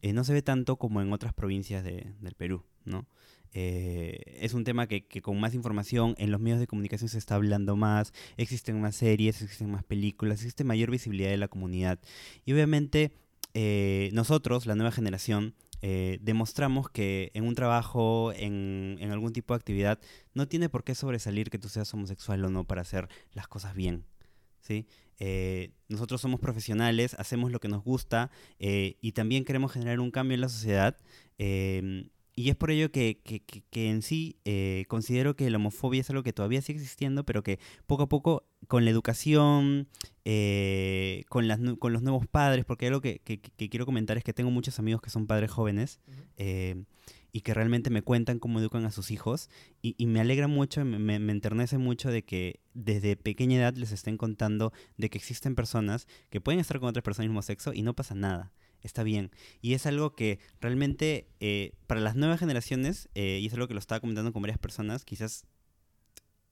eh, no se ve tanto como en otras provincias de- del Perú, ¿no? Eh, es un tema que, que con más información en los medios de comunicación se está hablando más, existen más series, existen más películas, existe mayor visibilidad de la comunidad. Y obviamente eh, nosotros, la nueva generación, eh, demostramos que en un trabajo, en, algún tipo de actividad, no tiene por qué sobresalir que tú seas homosexual o no para hacer las cosas bien. ¿sí? Eh, nosotros somos profesionales, hacemos lo que nos gusta eh, y también queremos generar un cambio en la sociedad. Y es por ello que, que- que- que en sí eh, considero que la homofobia es algo que todavía sigue existiendo, pero que poco a poco con la educación, eh, con, las, con los nuevos padres, porque algo que, quiero comentar es que tengo muchos amigos que son padres jóvenes eh, y que realmente me cuentan cómo educan a sus hijos y, y me alegra mucho, me, me- me enternece mucho de que desde pequeña edad les estén contando de que existen personas que pueden estar con otras personas del mismo sexo y no pasa nada. Está bien. Y es algo que realmente eh, para las nuevas generaciones, eh, y es algo que lo estaba comentando con varias personas, quizás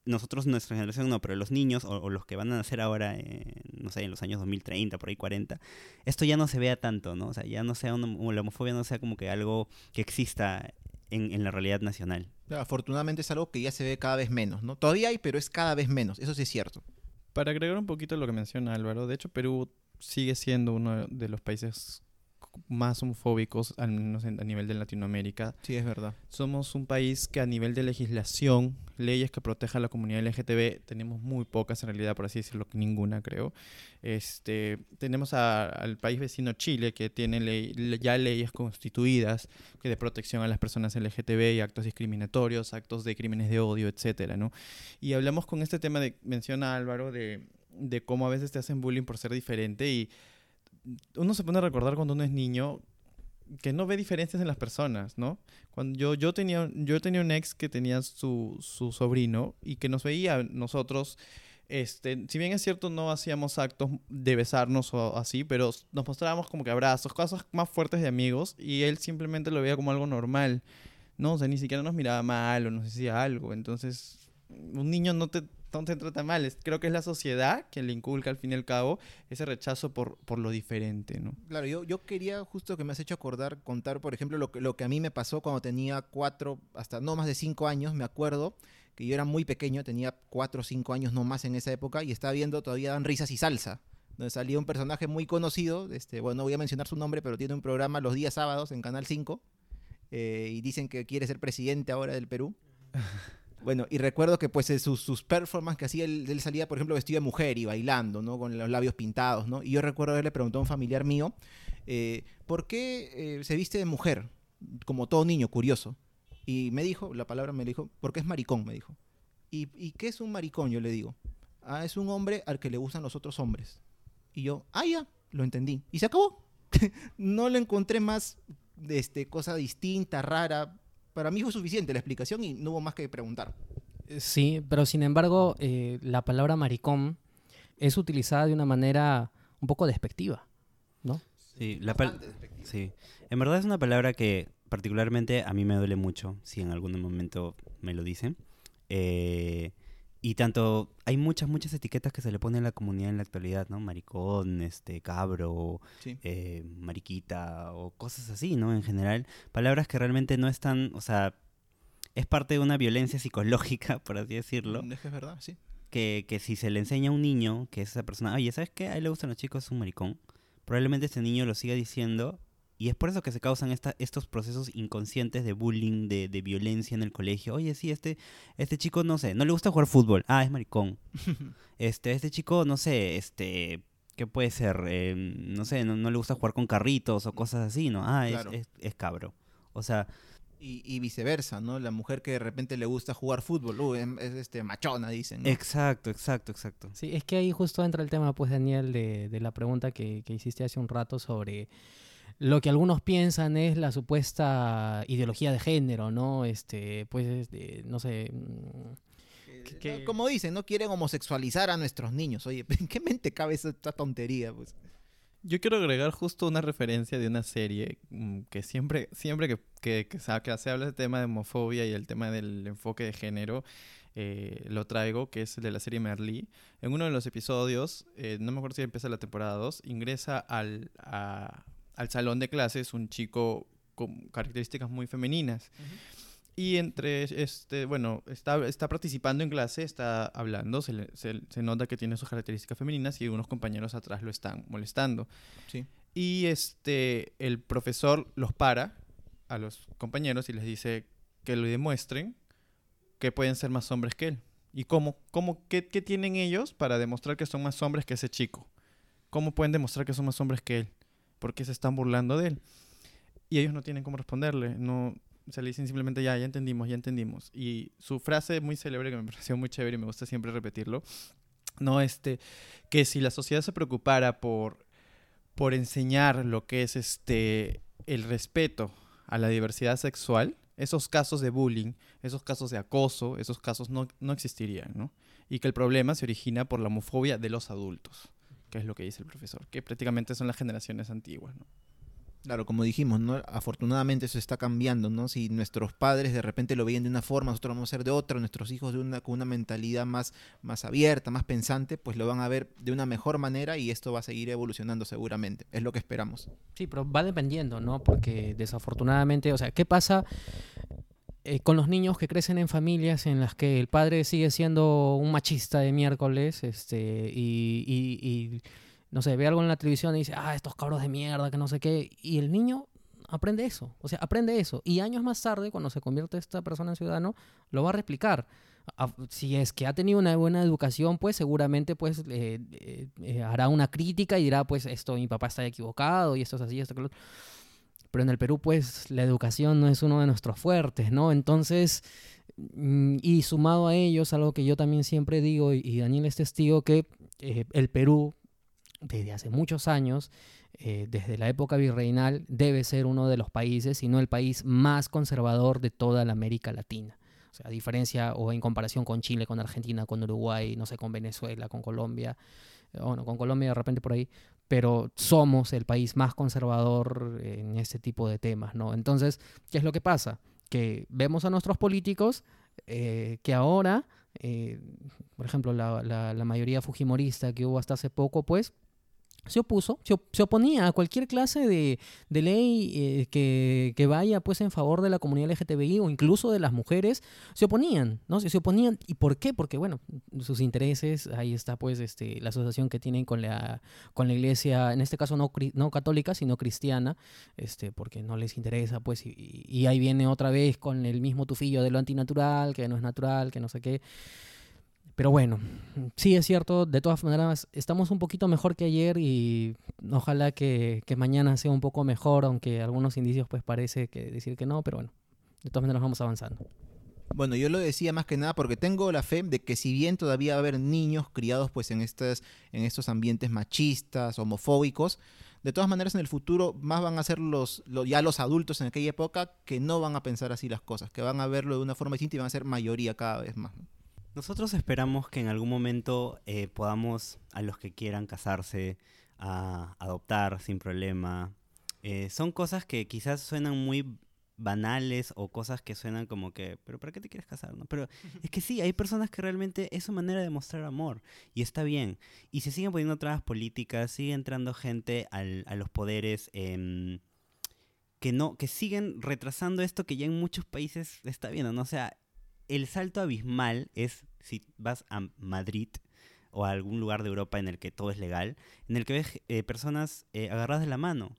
nosotros, nuestra generación no, pero los niños o, o los que van a nacer ahora, eh, no sé, en los años 2030, por ahí 40, esto ya no se vea tanto, ¿no? O sea, ya no sea, una- la homofobia no sea como que algo que exista en, en la realidad nacional. Afortunadamente es algo que ya se ve cada vez menos, ¿no? Todavía hay, pero es cada vez menos. Eso sí es cierto. Para agregar un poquito lo que menciona Álvaro, de hecho Perú sigue siendo uno de los países más homofóbicos, al menos en- a nivel de Latinoamérica. Sí, es verdad. Somos un país que a nivel de legislación, leyes que protejan a la comunidad LGTB, tenemos muy pocas en realidad, por así decirlo, ninguna creo. Este, tenemos a- al país vecino Chile, que tiene ley- le- ya leyes constituidas que de protección a las personas LGTB y actos discriminatorios, actos de crímenes de odio, etcétera, ¿no? Y hablamos con este tema de, menciona Álvaro, de, de cómo a veces te hacen bullying por ser diferente y uno se pone a recordar cuando uno es niño que no ve diferencias en las personas, ¿no? Cuando yo, yo, tenía, yo tenía un ex que tenía su, su sobrino y que nos veía nosotros, este, si bien es cierto no hacíamos actos de besarnos o así, pero nos mostrábamos como que abrazos, cosas más fuertes de amigos y él simplemente lo veía como algo normal, ¿no? O ni siquiera nos miraba mal o nos decía algo, entonces un niño no te, te trata mal, creo que es la sociedad que le inculca al fin y al cabo ese rechazo por, por lo diferente, ¿no? Claro, yo, yo quería justo que me has hecho acordar, contar, por ejemplo, lo que, lo que a mí me pasó cuando tenía cuatro, hasta no más de cinco años, me acuerdo que yo era muy pequeño, tenía cuatro o cinco años no más en esa época, y estaba viendo todavía Dan Risas y Salsa, donde salía un personaje muy conocido, este, bueno, no voy a mencionar su nombre, pero tiene un programa los días sábados en Canal 5, eh, y dicen que quiere ser presidente ahora del Perú. Bueno, y recuerdo que pues sus, sus performances que hacía, él, él salía, por ejemplo, vestido de mujer y bailando, ¿no? Con los labios pintados, ¿no? Y yo recuerdo haberle preguntado a un familiar mío, eh, ¿por qué eh, se viste de mujer? Como todo niño, curioso. Y me dijo, la palabra me dijo, porque es maricón, me dijo. ¿Y, ¿Y qué es un maricón? Yo le digo. Ah, es un hombre al que le gustan los otros hombres. Y yo, ah, ya, lo entendí. Y se acabó. no le encontré más este, cosa distinta, rara. Para mí fue suficiente la explicación y no hubo más que preguntar. Sí, pero sin embargo, eh, la palabra maricón es utilizada de una manera un poco despectiva, ¿no? Sí, la pal- sí. En verdad es una palabra que particularmente a mí me duele mucho, si en algún momento me lo dicen. Eh, y tanto, hay muchas, muchas etiquetas que se le ponen a la comunidad en la actualidad, ¿no? Maricón, este, cabro, Sí. eh, mariquita o cosas así, ¿no? En general, palabras que realmente no están, o sea, es parte de una violencia psicológica, por así decirlo, Es que es verdad, sí. que, que si se le enseña a un niño que es esa persona, oye, ¿sabes qué? A él le gustan los chicos, es un maricón. Probablemente este niño lo siga diciendo. Y es por eso que se causan esta, estos procesos inconscientes de bullying, de, de violencia en el colegio. Oye, sí, este, este chico, no sé, no le gusta jugar fútbol. Ah, es maricón. este, este chico, no sé, este, ¿qué puede ser? Eh, no sé, no, no le gusta jugar con carritos o cosas así, ¿no? Ah, es, Claro. es, es cabro. O sea, Y, y viceversa, ¿no? La mujer que de repente le gusta jugar fútbol, uh, es, es, este, machona, dicen. ¿no? exacto, exacto, exacto. Sí, es que ahí justo entra el tema, pues, Daniel, de, de la pregunta que, que hiciste hace un rato sobre lo que algunos piensan es la supuesta ideología de género, ¿no? Este, pues, este, no sé. mm, Eh, que- no, Como dicen, no quieren homosexualizar a nuestros niños. Oye, ¿en qué mente cabe esta tontería? Pues? Yo quiero agregar justo una referencia de una serie mm, que siempre, siempre que, que, que se, que se habla del tema de homofobia y el tema del enfoque de género, eh, lo traigo, que es el de la serie Merlí. En uno de los episodios, eh, no me acuerdo si empieza la temporada 2, ingresa al, a, al salón de clases un chico con características muy femeninas. Y entre, este, bueno, está, está participando en clase, está hablando, se, le- se- se nota que tiene sus características femeninas y unos compañeros atrás lo están molestando. Sí. Y este, el profesor los para a los compañeros y les dice que lo demuestren que pueden ser más hombres que él. ¿Y cómo? ¿Cómo qué, qué tienen ellos para demostrar que son más hombres que ese chico? ¿Cómo pueden demostrar que son más hombres que él? ¿Por qué se están burlando de él? Y ellos no tienen cómo responderle. No, se le dicen simplemente ya, ya entendimos, ya entendimos. Y su frase muy célebre, que me pareció muy chévere y me gusta siempre repetirlo, no, este, que si la sociedad se preocupara por, por enseñar lo que es este, el respeto a la diversidad sexual, esos casos de bullying, esos casos de acoso, esos casos no, no existirían, ¿no? Y que el problema se origina por la homofobia de los adultos, que es lo que dice el profesor, que prácticamente son las generaciones antiguas, ¿no? Claro, como dijimos, ¿no? Afortunadamente eso está cambiando, ¿no? Si nuestros padres de repente lo veían de una forma, nosotros vamos a ser de otra, nuestros hijos de una, con una mentalidad más, más abierta, más pensante, pues lo van a ver de una mejor manera y esto va a seguir evolucionando seguramente. Es lo que esperamos. Sí, pero va dependiendo, ¿no? Porque desafortunadamente, o sea, ¿qué pasa eh, con los niños que crecen en familias en las que el padre sigue siendo un machista de miércoles, este, y, y- y, no sé, ve algo en la televisión y dice, ah, estos cabros de mierda, que no sé qué, y el niño aprende eso, o sea, aprende eso, y años más tarde, cuando se convierte esta persona en ciudadano, lo va a replicar. A- Si es que ha tenido una buena educación, pues seguramente pues eh, eh, hará una crítica y dirá, pues esto mi papá está equivocado y esto es así, esto que lo otro. Pero en el Perú, pues la educación no es uno de nuestros fuertes, ¿no? Entonces, mm, y sumado a ellos, algo que yo también siempre digo, y, Daniel es testigo, que eh, el Perú, desde hace muchos años, eh, desde la época virreinal, debe ser uno de los países, si no el país más conservador de toda la América Latina. O sea, a diferencia o en comparación con Chile, con Argentina, con Uruguay, no sé, con Venezuela, con Colombia, bueno, con Colombia de repente por ahí, pero somos el país más conservador en este tipo de temas, ¿no? Entonces, ¿qué es lo que pasa? Que vemos a nuestros políticos eh, que ahora, eh, por ejemplo, la, mayoría fujimorista que hubo hasta hace poco, pues, se opuso, se, op- se oponía a cualquier clase de, de ley eh, que, que vaya pues en favor de la comunidad LGTBI o incluso de las mujeres, se oponían, ¿no? Se, se oponían. ¿Y por qué? Porque, bueno, sus intereses, ahí está pues este, la asociación que tienen con la, con la iglesia, en este caso no, no católica, sino cristiana, este, porque no les interesa, pues, y, y ahí viene otra vez con el mismo tufillo de lo antinatural, que no es natural, que no sé qué. Pero bueno, sí es cierto, de todas maneras, estamos un poquito mejor que ayer y ojalá que, que mañana sea un poco mejor, aunque algunos indicios pues parece que decir que no, pero bueno, de todas maneras vamos avanzando. Bueno, yo lo decía más que nada porque tengo la fe de que si bien todavía va a haber niños criados pues en estas en estos ambientes machistas, homofóbicos, de todas maneras en el futuro más van a ser los, ya los adultos en aquella época que no van a pensar así las cosas, que van a verlo de una forma distinta y van a ser mayoría cada vez más. Nosotros esperamos que en algún momento eh, podamos, a los que quieran casarse, a adoptar sin problema. Eh, son cosas que quizás suenan muy banales o cosas que suenan como que, pero ¿para qué te quieres casar? no? Pero es que sí, hay personas que realmente es su manera de mostrar amor y está bien. Y se siguen poniendo trabas políticas, sigue entrando gente al- a los poderes em, que no, que siguen retrasando esto que ya en muchos países está viendo, ¿no? O sea, el salto abismal es si vas a Madrid o a algún lugar de Europa en el que todo es legal, en el que ves eh, personas eh, agarradas de la mano.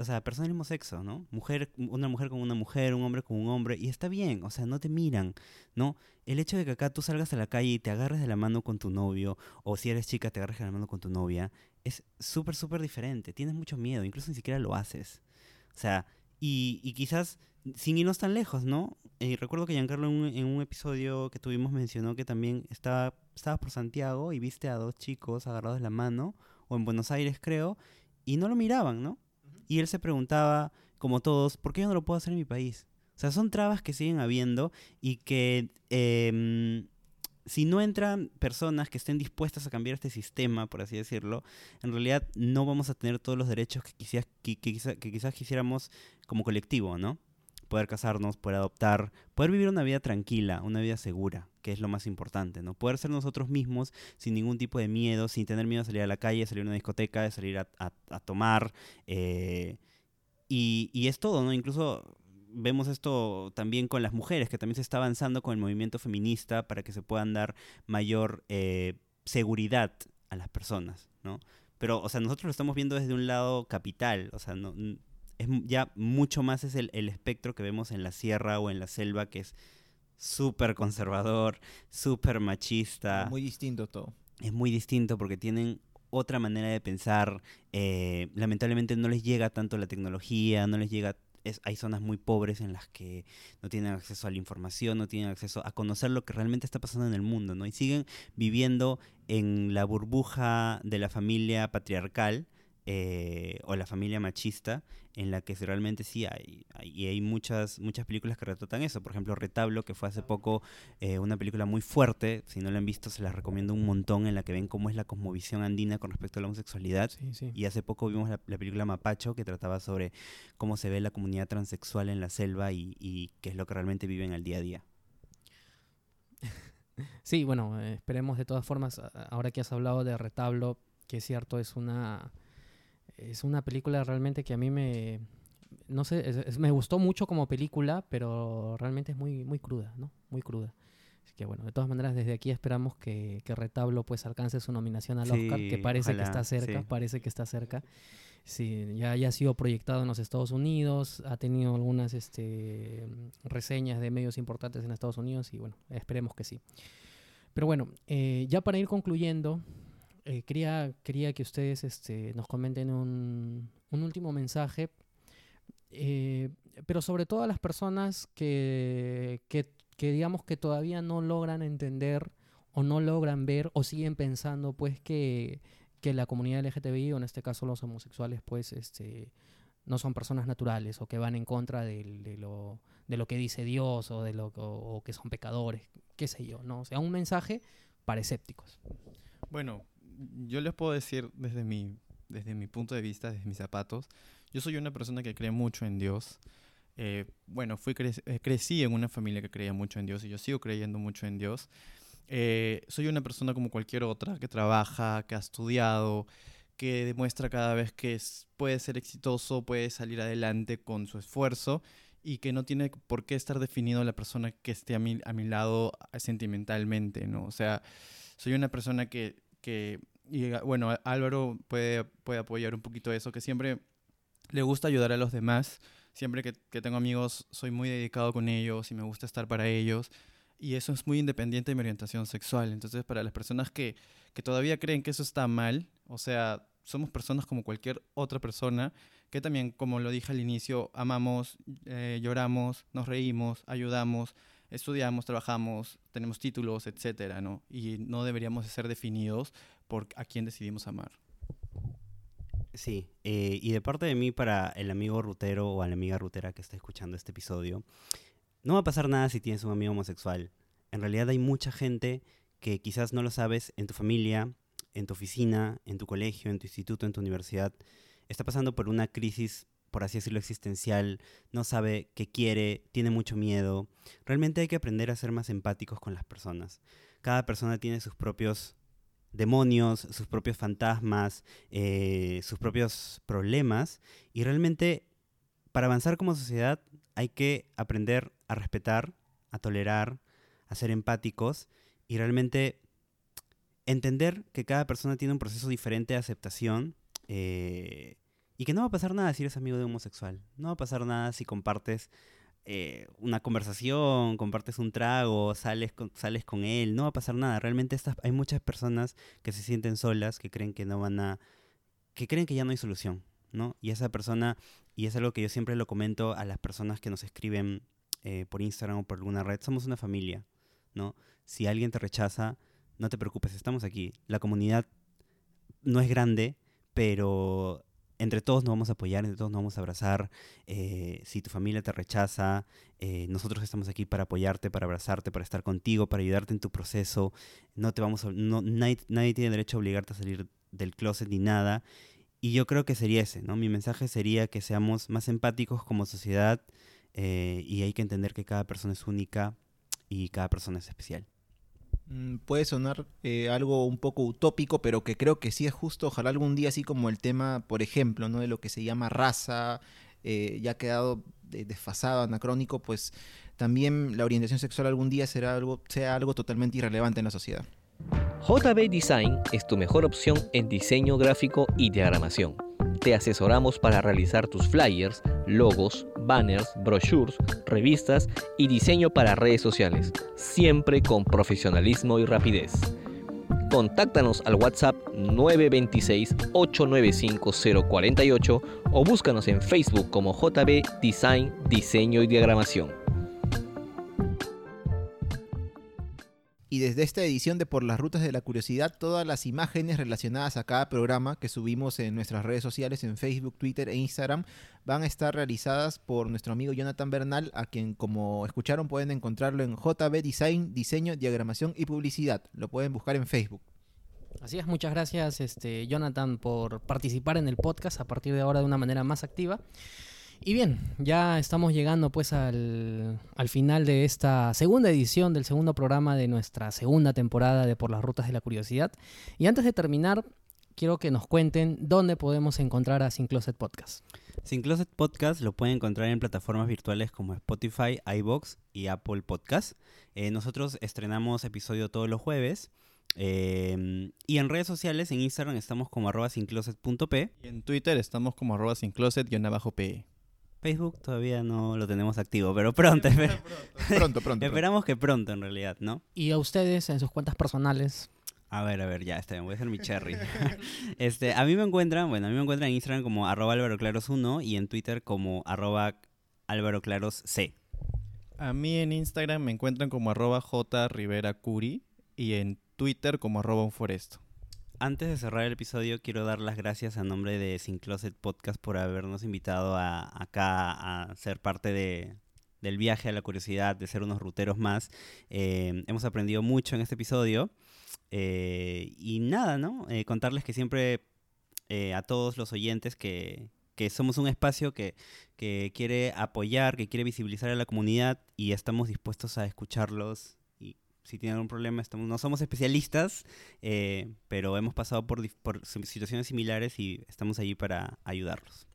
O sea, personas del mismo sexo, ¿no? Mujer, una mujer con una mujer, un hombre con un hombre, y está bien, o sea, no te miran, ¿no? El hecho de que acá tú salgas a la calle y te agarres de la mano con tu novio, o si eres chica te agarres de la mano con tu novia, es súper, súper diferente. Tienes mucho miedo, incluso ni siquiera lo haces. O sea, y, y quizás sin irnos tan lejos, ¿no? Eh, recuerdo que Giancarlo en un, en un episodio que tuvimos mencionó que también estaba, estabas por Santiago y viste a dos chicos agarrados de la mano, o en Buenos Aires creo, y no lo miraban, ¿no? Y él se preguntaba, como todos, ¿por qué yo no lo puedo hacer en mi país? O sea, son trabas que siguen habiendo y que em, si no entran personas que estén dispuestas a cambiar este sistema, por así decirlo, en realidad no vamos a tener todos los derechos que quizás, que, que que quizás quisiéramos como colectivo, ¿no? Poder casarnos, poder adoptar, poder vivir una vida tranquila, una vida segura, que es lo más importante, ¿no? Poder ser nosotros mismos sin ningún tipo de miedo, sin tener miedo de salir a la calle, de salir a una discoteca, de salir a, tomar, eh, y es todo, ¿no? Incluso vemos esto también con las mujeres, que también se está avanzando con el movimiento feminista para que se puedan dar mayor eh, seguridad a las personas, ¿no? Pero, o sea, nosotros lo estamos viendo desde un lado capital, o sea, no, es ya mucho más es el, el espectro que vemos en la sierra o en la selva, que es súper conservador, súper machista Muy distinto todo. es muy distinto porque tienen otra manera de pensar. eh, lamentablemente no les llega tanto la tecnología, no les llega... hay zonas muy pobres en las que no tienen acceso a la información, no tienen acceso a conocer lo que realmente está pasando en el mundo, ¿no? Y siguen viviendo en la burbuja de la familia patriarcal eh, o la familia machista, en la que realmente sí hay, hay- y hay muchas, muchas películas que retratan eso. Por ejemplo, Retablo, que fue hace poco eh, una película muy fuerte, si no la han visto se la recomiendo un montón, en la que ven cómo es la cosmovisión andina con respecto a la homosexualidad. Sí, sí. Y hace poco vimos la, la película Mapacho, que trataba sobre cómo se ve la comunidad transexual en la selva y, y qué es lo que realmente viven al día a día. Sí, bueno, eh, esperemos de todas formas, ahora que has hablado de Retablo, que es cierto, es una, es una película realmente que a mí me, no sé, es- es- me gustó mucho como película, pero realmente es muy, muy cruda, ¿no? Muy cruda. Así que bueno, de todas maneras, desde aquí esperamos que, que Retablo pues alcance su nominación al Oscar, que Sí, parece ojalá, que está cerca, sí. parece que está cerca. Sí, ya, ya ha sido proyectado en los Estados Unidos, ha tenido algunas este, reseñas de medios importantes en Estados Unidos y bueno, esperemos que sí. Pero bueno, eh, ya para ir concluyendo, eh, quería, quería que ustedes este, nos comenten un, un último mensaje, eh, pero sobre todo a las personas que, que, que digamos que todavía no logran entender o no logran ver o siguen pensando pues que, que la comunidad LGTBI o en este caso los homosexuales pues este no son personas naturales o que van en contra de, lo, de lo que dice Dios o de lo que son pecadores, qué sé yo, ¿no? O sea, un mensaje para escépticos. Bueno, yo les puedo decir desde mi, desde mi punto de vista, desde mis zapatos, yo soy una persona que cree mucho en Dios. Eh, bueno, fui cre- eh, crecí en una familia que creía mucho en Dios y yo sigo creyendo mucho en Dios. Eh, soy una persona como cualquier otra que trabaja, que ha estudiado, que demuestra cada vez que es- puede ser exitoso, puede salir adelante con su esfuerzo y que no tiene por qué estar definido la persona que esté a mi, a mi lado eh, sentimentalmente, ¿no? O sea, soy una persona que, que y, ah, bueno, Álvaro puede, puede apoyar un poquito eso, que siempre le gusta ayudar a los demás, siempre que, que tengo amigos soy muy dedicado con ellos y me gusta estar para ellos. Y eso es muy independiente de mi orientación sexual. Entonces, para las personas que, que todavía creen que eso está mal, o sea, somos personas como cualquier otra persona, que también, como lo dije al inicio, amamos, eh, lloramos, nos reímos, ayudamos, estudiamos, trabajamos, tenemos títulos, etcétera, ¿no? Y no deberíamos de ser definidos por a quién decidimos amar. Sí, eh, y de parte de mí para el amigo rutero o a la amiga rutera que está escuchando este episodio, no va a pasar nada si tienes un amigo homosexual. En realidad hay mucha gente que quizás no lo sabes en tu familia, en tu oficina, en tu colegio, en tu instituto, en tu universidad, está pasando por una crisis, por así decirlo, existencial, no sabe qué quiere, tiene mucho miedo. Realmente hay que aprender a ser más empáticos con las personas. Cada persona tiene sus propios demonios, sus propios fantasmas, eh, sus propios problemas y realmente para avanzar como sociedad hay que aprender a respetar, a tolerar, a ser empáticos y realmente entender que cada persona tiene un proceso diferente de aceptación eh, y que no va a pasar nada si eres amigo de homosexual. No va a pasar nada si compartes eh, una conversación, compartes un trago, sales con, sales con él. No va a pasar nada. Realmente estas, hay muchas personas que se sienten solas, que creen que no van a... que creen que ya no hay solución, ¿no? Y esa persona, y es algo que yo siempre lo comento a las personas que nos escriben eh, por Instagram o por alguna red, somos una familia, ¿no? Si alguien te rechaza, no te preocupes, estamos aquí. La comunidad no es grande, pero entre todos nos vamos a apoyar, entre todos nos vamos a abrazar. Eh, si tu familia te rechaza, eh, nosotros estamos aquí para apoyarte, para abrazarte, para estar contigo, para ayudarte en tu proceso. No te vamos a, no, nadie, tiene derecho a obligarte a salir del closet ni nada. Y yo creo que sería ese, ¿no? Mi mensaje sería que seamos más empáticos como sociedad eh, y hay que entender que cada persona es única y cada persona es especial. Mm, Puede sonar eh, algo un poco utópico, pero que creo que sí es justo. Ojalá algún día, así como el tema, por ejemplo, ¿no? de lo que se llama raza, eh, ya ha quedado de- desfasado, anacrónico, pues también la orientación sexual algún día será algo, sea algo totalmente irrelevante en la sociedad. JB Design es tu mejor opción en diseño gráfico y diagramación. Te asesoramos para realizar tus flyers, logos, banners, brochures, revistas y diseño para redes sociales, siempre con profesionalismo y rapidez. Contáctanos al WhatsApp 926-895-048 o búscanos en Facebook como JB Design, Diseño y Diagramación. Desde esta edición de Por las Rutas de la Curiosidad, todas las imágenes relacionadas a cada programa que subimos en nuestras redes sociales, en Facebook, Twitter e Instagram, van a estar realizadas por nuestro amigo Jonathan Bernal, a quien como escucharon pueden encontrarlo en JB Design, Diseño, Diagramación y Publicidad. Lo pueden buscar en Facebook. Así es, muchas gracias este, Jonathan por participar en el podcast a partir de ahora de una manera más activa. Y bien, ya estamos llegando pues al, al final de esta segunda edición del segundo programa de nuestra segunda temporada de Por las Rutas de la Curiosidad. Y antes de terminar, quiero que nos cuenten dónde podemos encontrar a Sin Closet Podcast. Sin Closet Podcast lo pueden encontrar en plataformas virtuales como Spotify, iBox y Apple Podcast. Eh, nosotros estrenamos episodio todos los jueves. eh, y en redes sociales, en Instagram estamos como arroba sincloset.p. Y en Twitter estamos como arroba sin closet-pe. Facebook todavía no lo tenemos activo, pero pronto. Pronto, pronto. Esperamos que pronto en realidad, ¿no? Y a ustedes en sus cuentas personales. A ver, a ver, ya está bien, voy a hacer mi cherry. este, a mí me encuentran, bueno, a mí me encuentran en Instagram como arroba Álvaro Claros 1 y en Twitter como arroba Álvaro Claros C. A mí en Instagram me encuentran como arroba jriveracuri y en Twitter como arroba unforesto. Antes de cerrar el episodio, quiero dar las gracias a nombre de Sin Closet Podcast por habernos invitado a, acá a ser parte de, del viaje a la curiosidad, de ser unos ruteros más. Eh, hemos aprendido mucho en este episodio. eh, y nada, ¿no? Eh, contarles que siempre eh, a todos los oyentes que, que somos un espacio que, que quiere apoyar, que quiere visibilizar a la comunidad y estamos dispuestos a escucharlos. Si tienen algún problema, estamos, no somos especialistas, eh, pero hemos pasado por, situaciones similares y estamos allí para ayudarlos.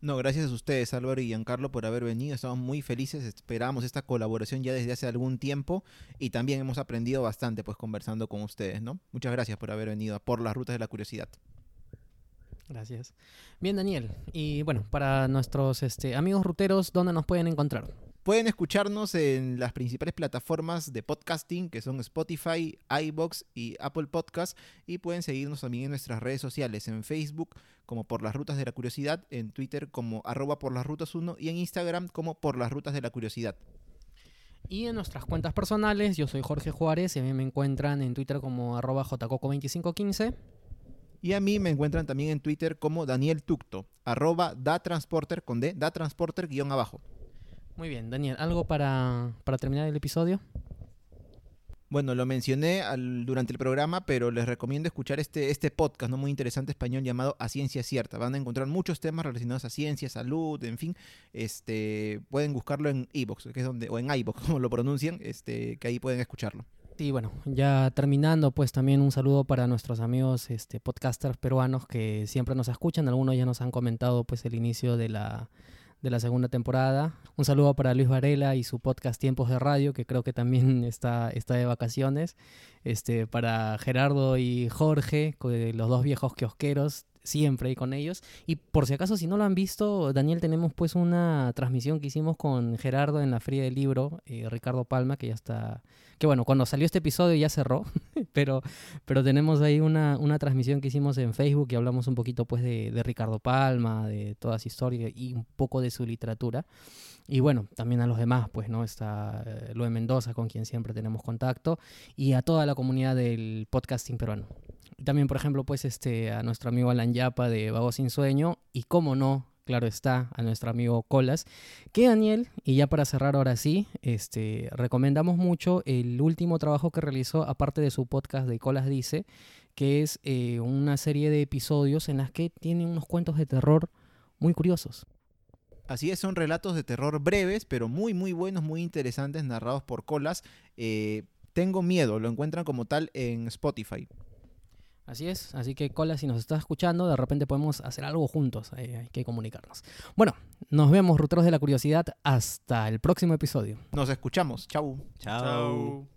No, gracias a ustedes, Álvaro y Giancarlo, por haber venido. Estamos muy felices. Esperamos esta colaboración ya desde hace algún tiempo y también hemos aprendido bastante pues conversando con ustedes, ¿no? Muchas gracias por haber venido a por las rutas de la curiosidad. Gracias. Bien, Daniel. Y bueno, para nuestros este, amigos ruteros, ¿dónde nos pueden encontrar? Pueden escucharnos en las principales plataformas de podcasting, que son Spotify, iBox y Apple Podcast, y pueden seguirnos también en nuestras redes sociales, en Facebook como Por las Rutas de la Curiosidad, en Twitter como arroba por las rutas 1 y en Instagram como Por las Rutas de la Curiosidad. Y en nuestras cuentas personales, yo soy Jorge Juárez y a mí me encuentran en Twitter como arroba jcoco2515. Y a mí me encuentran también en Twitter como Daniel Tucto, arroba da transporter con D, da transporter guion abajo. Muy bien, Daniel, ¿algo para, para terminar el episodio? Bueno, lo mencioné al- durante el programa, pero les recomiendo escuchar este, este podcast, ¿no? Muy interesante español llamado A Ciencia Cierta. Van a encontrar muchos temas relacionados a ciencia, salud, en fin. Este, pueden buscarlo en iVoox, que es donde, o en iVoox, como lo pronuncian, este, que ahí pueden escucharlo. Y bueno, ya terminando, pues también un saludo para nuestros amigos este, podcasters peruanos que siempre nos escuchan. Algunos ya nos han comentado pues el inicio de la, de la segunda temporada. Un saludo para Luis Varela y su podcast Tiempos de Radio, que creo que también está, está de vacaciones. Este, para Gerardo y Jorge, los dos viejos kiosqueros, siempre ahí con ellos. Y por si acaso, si no lo han visto, Daniel, tenemos pues una transmisión que hicimos con Gerardo en la Feria del Libro, eh, Ricardo Palma, que ya está que bueno, cuando salió este episodio ya cerró, pero, pero tenemos ahí una, una transmisión que hicimos en Facebook y hablamos un poquito pues de Ricardo Palma, de toda su historia y un poco de su literatura. Y bueno, también a los demás, pues, ¿no? Está eh, Lue Mendoza, con quien siempre tenemos contacto, y a toda la comunidad del podcasting peruano. También, por ejemplo, pues, este, a nuestro amigo Alan Yapa de Vago Sin Sueño, y cómo no, claro está, a nuestro amigo Colas, que Daniel, y ya para cerrar ahora sí, este, recomendamos mucho el último trabajo que realizó, aparte de su podcast de Colas Dice, que es eh, una serie de episodios en las que tiene unos cuentos de terror muy curiosos. Así es, son relatos de terror breves, pero muy, muy buenos, muy interesantes, narrados por colas. Eh, Tengo miedo, lo encuentran como tal en Spotify. Así es, así que Cola, si nos estás escuchando, de repente podemos hacer algo juntos, eh, hay que comunicarnos. Bueno, Nos vemos, ruteros de la curiosidad. Hasta el próximo episodio. Nos escuchamos. Chau. Chao. Chao.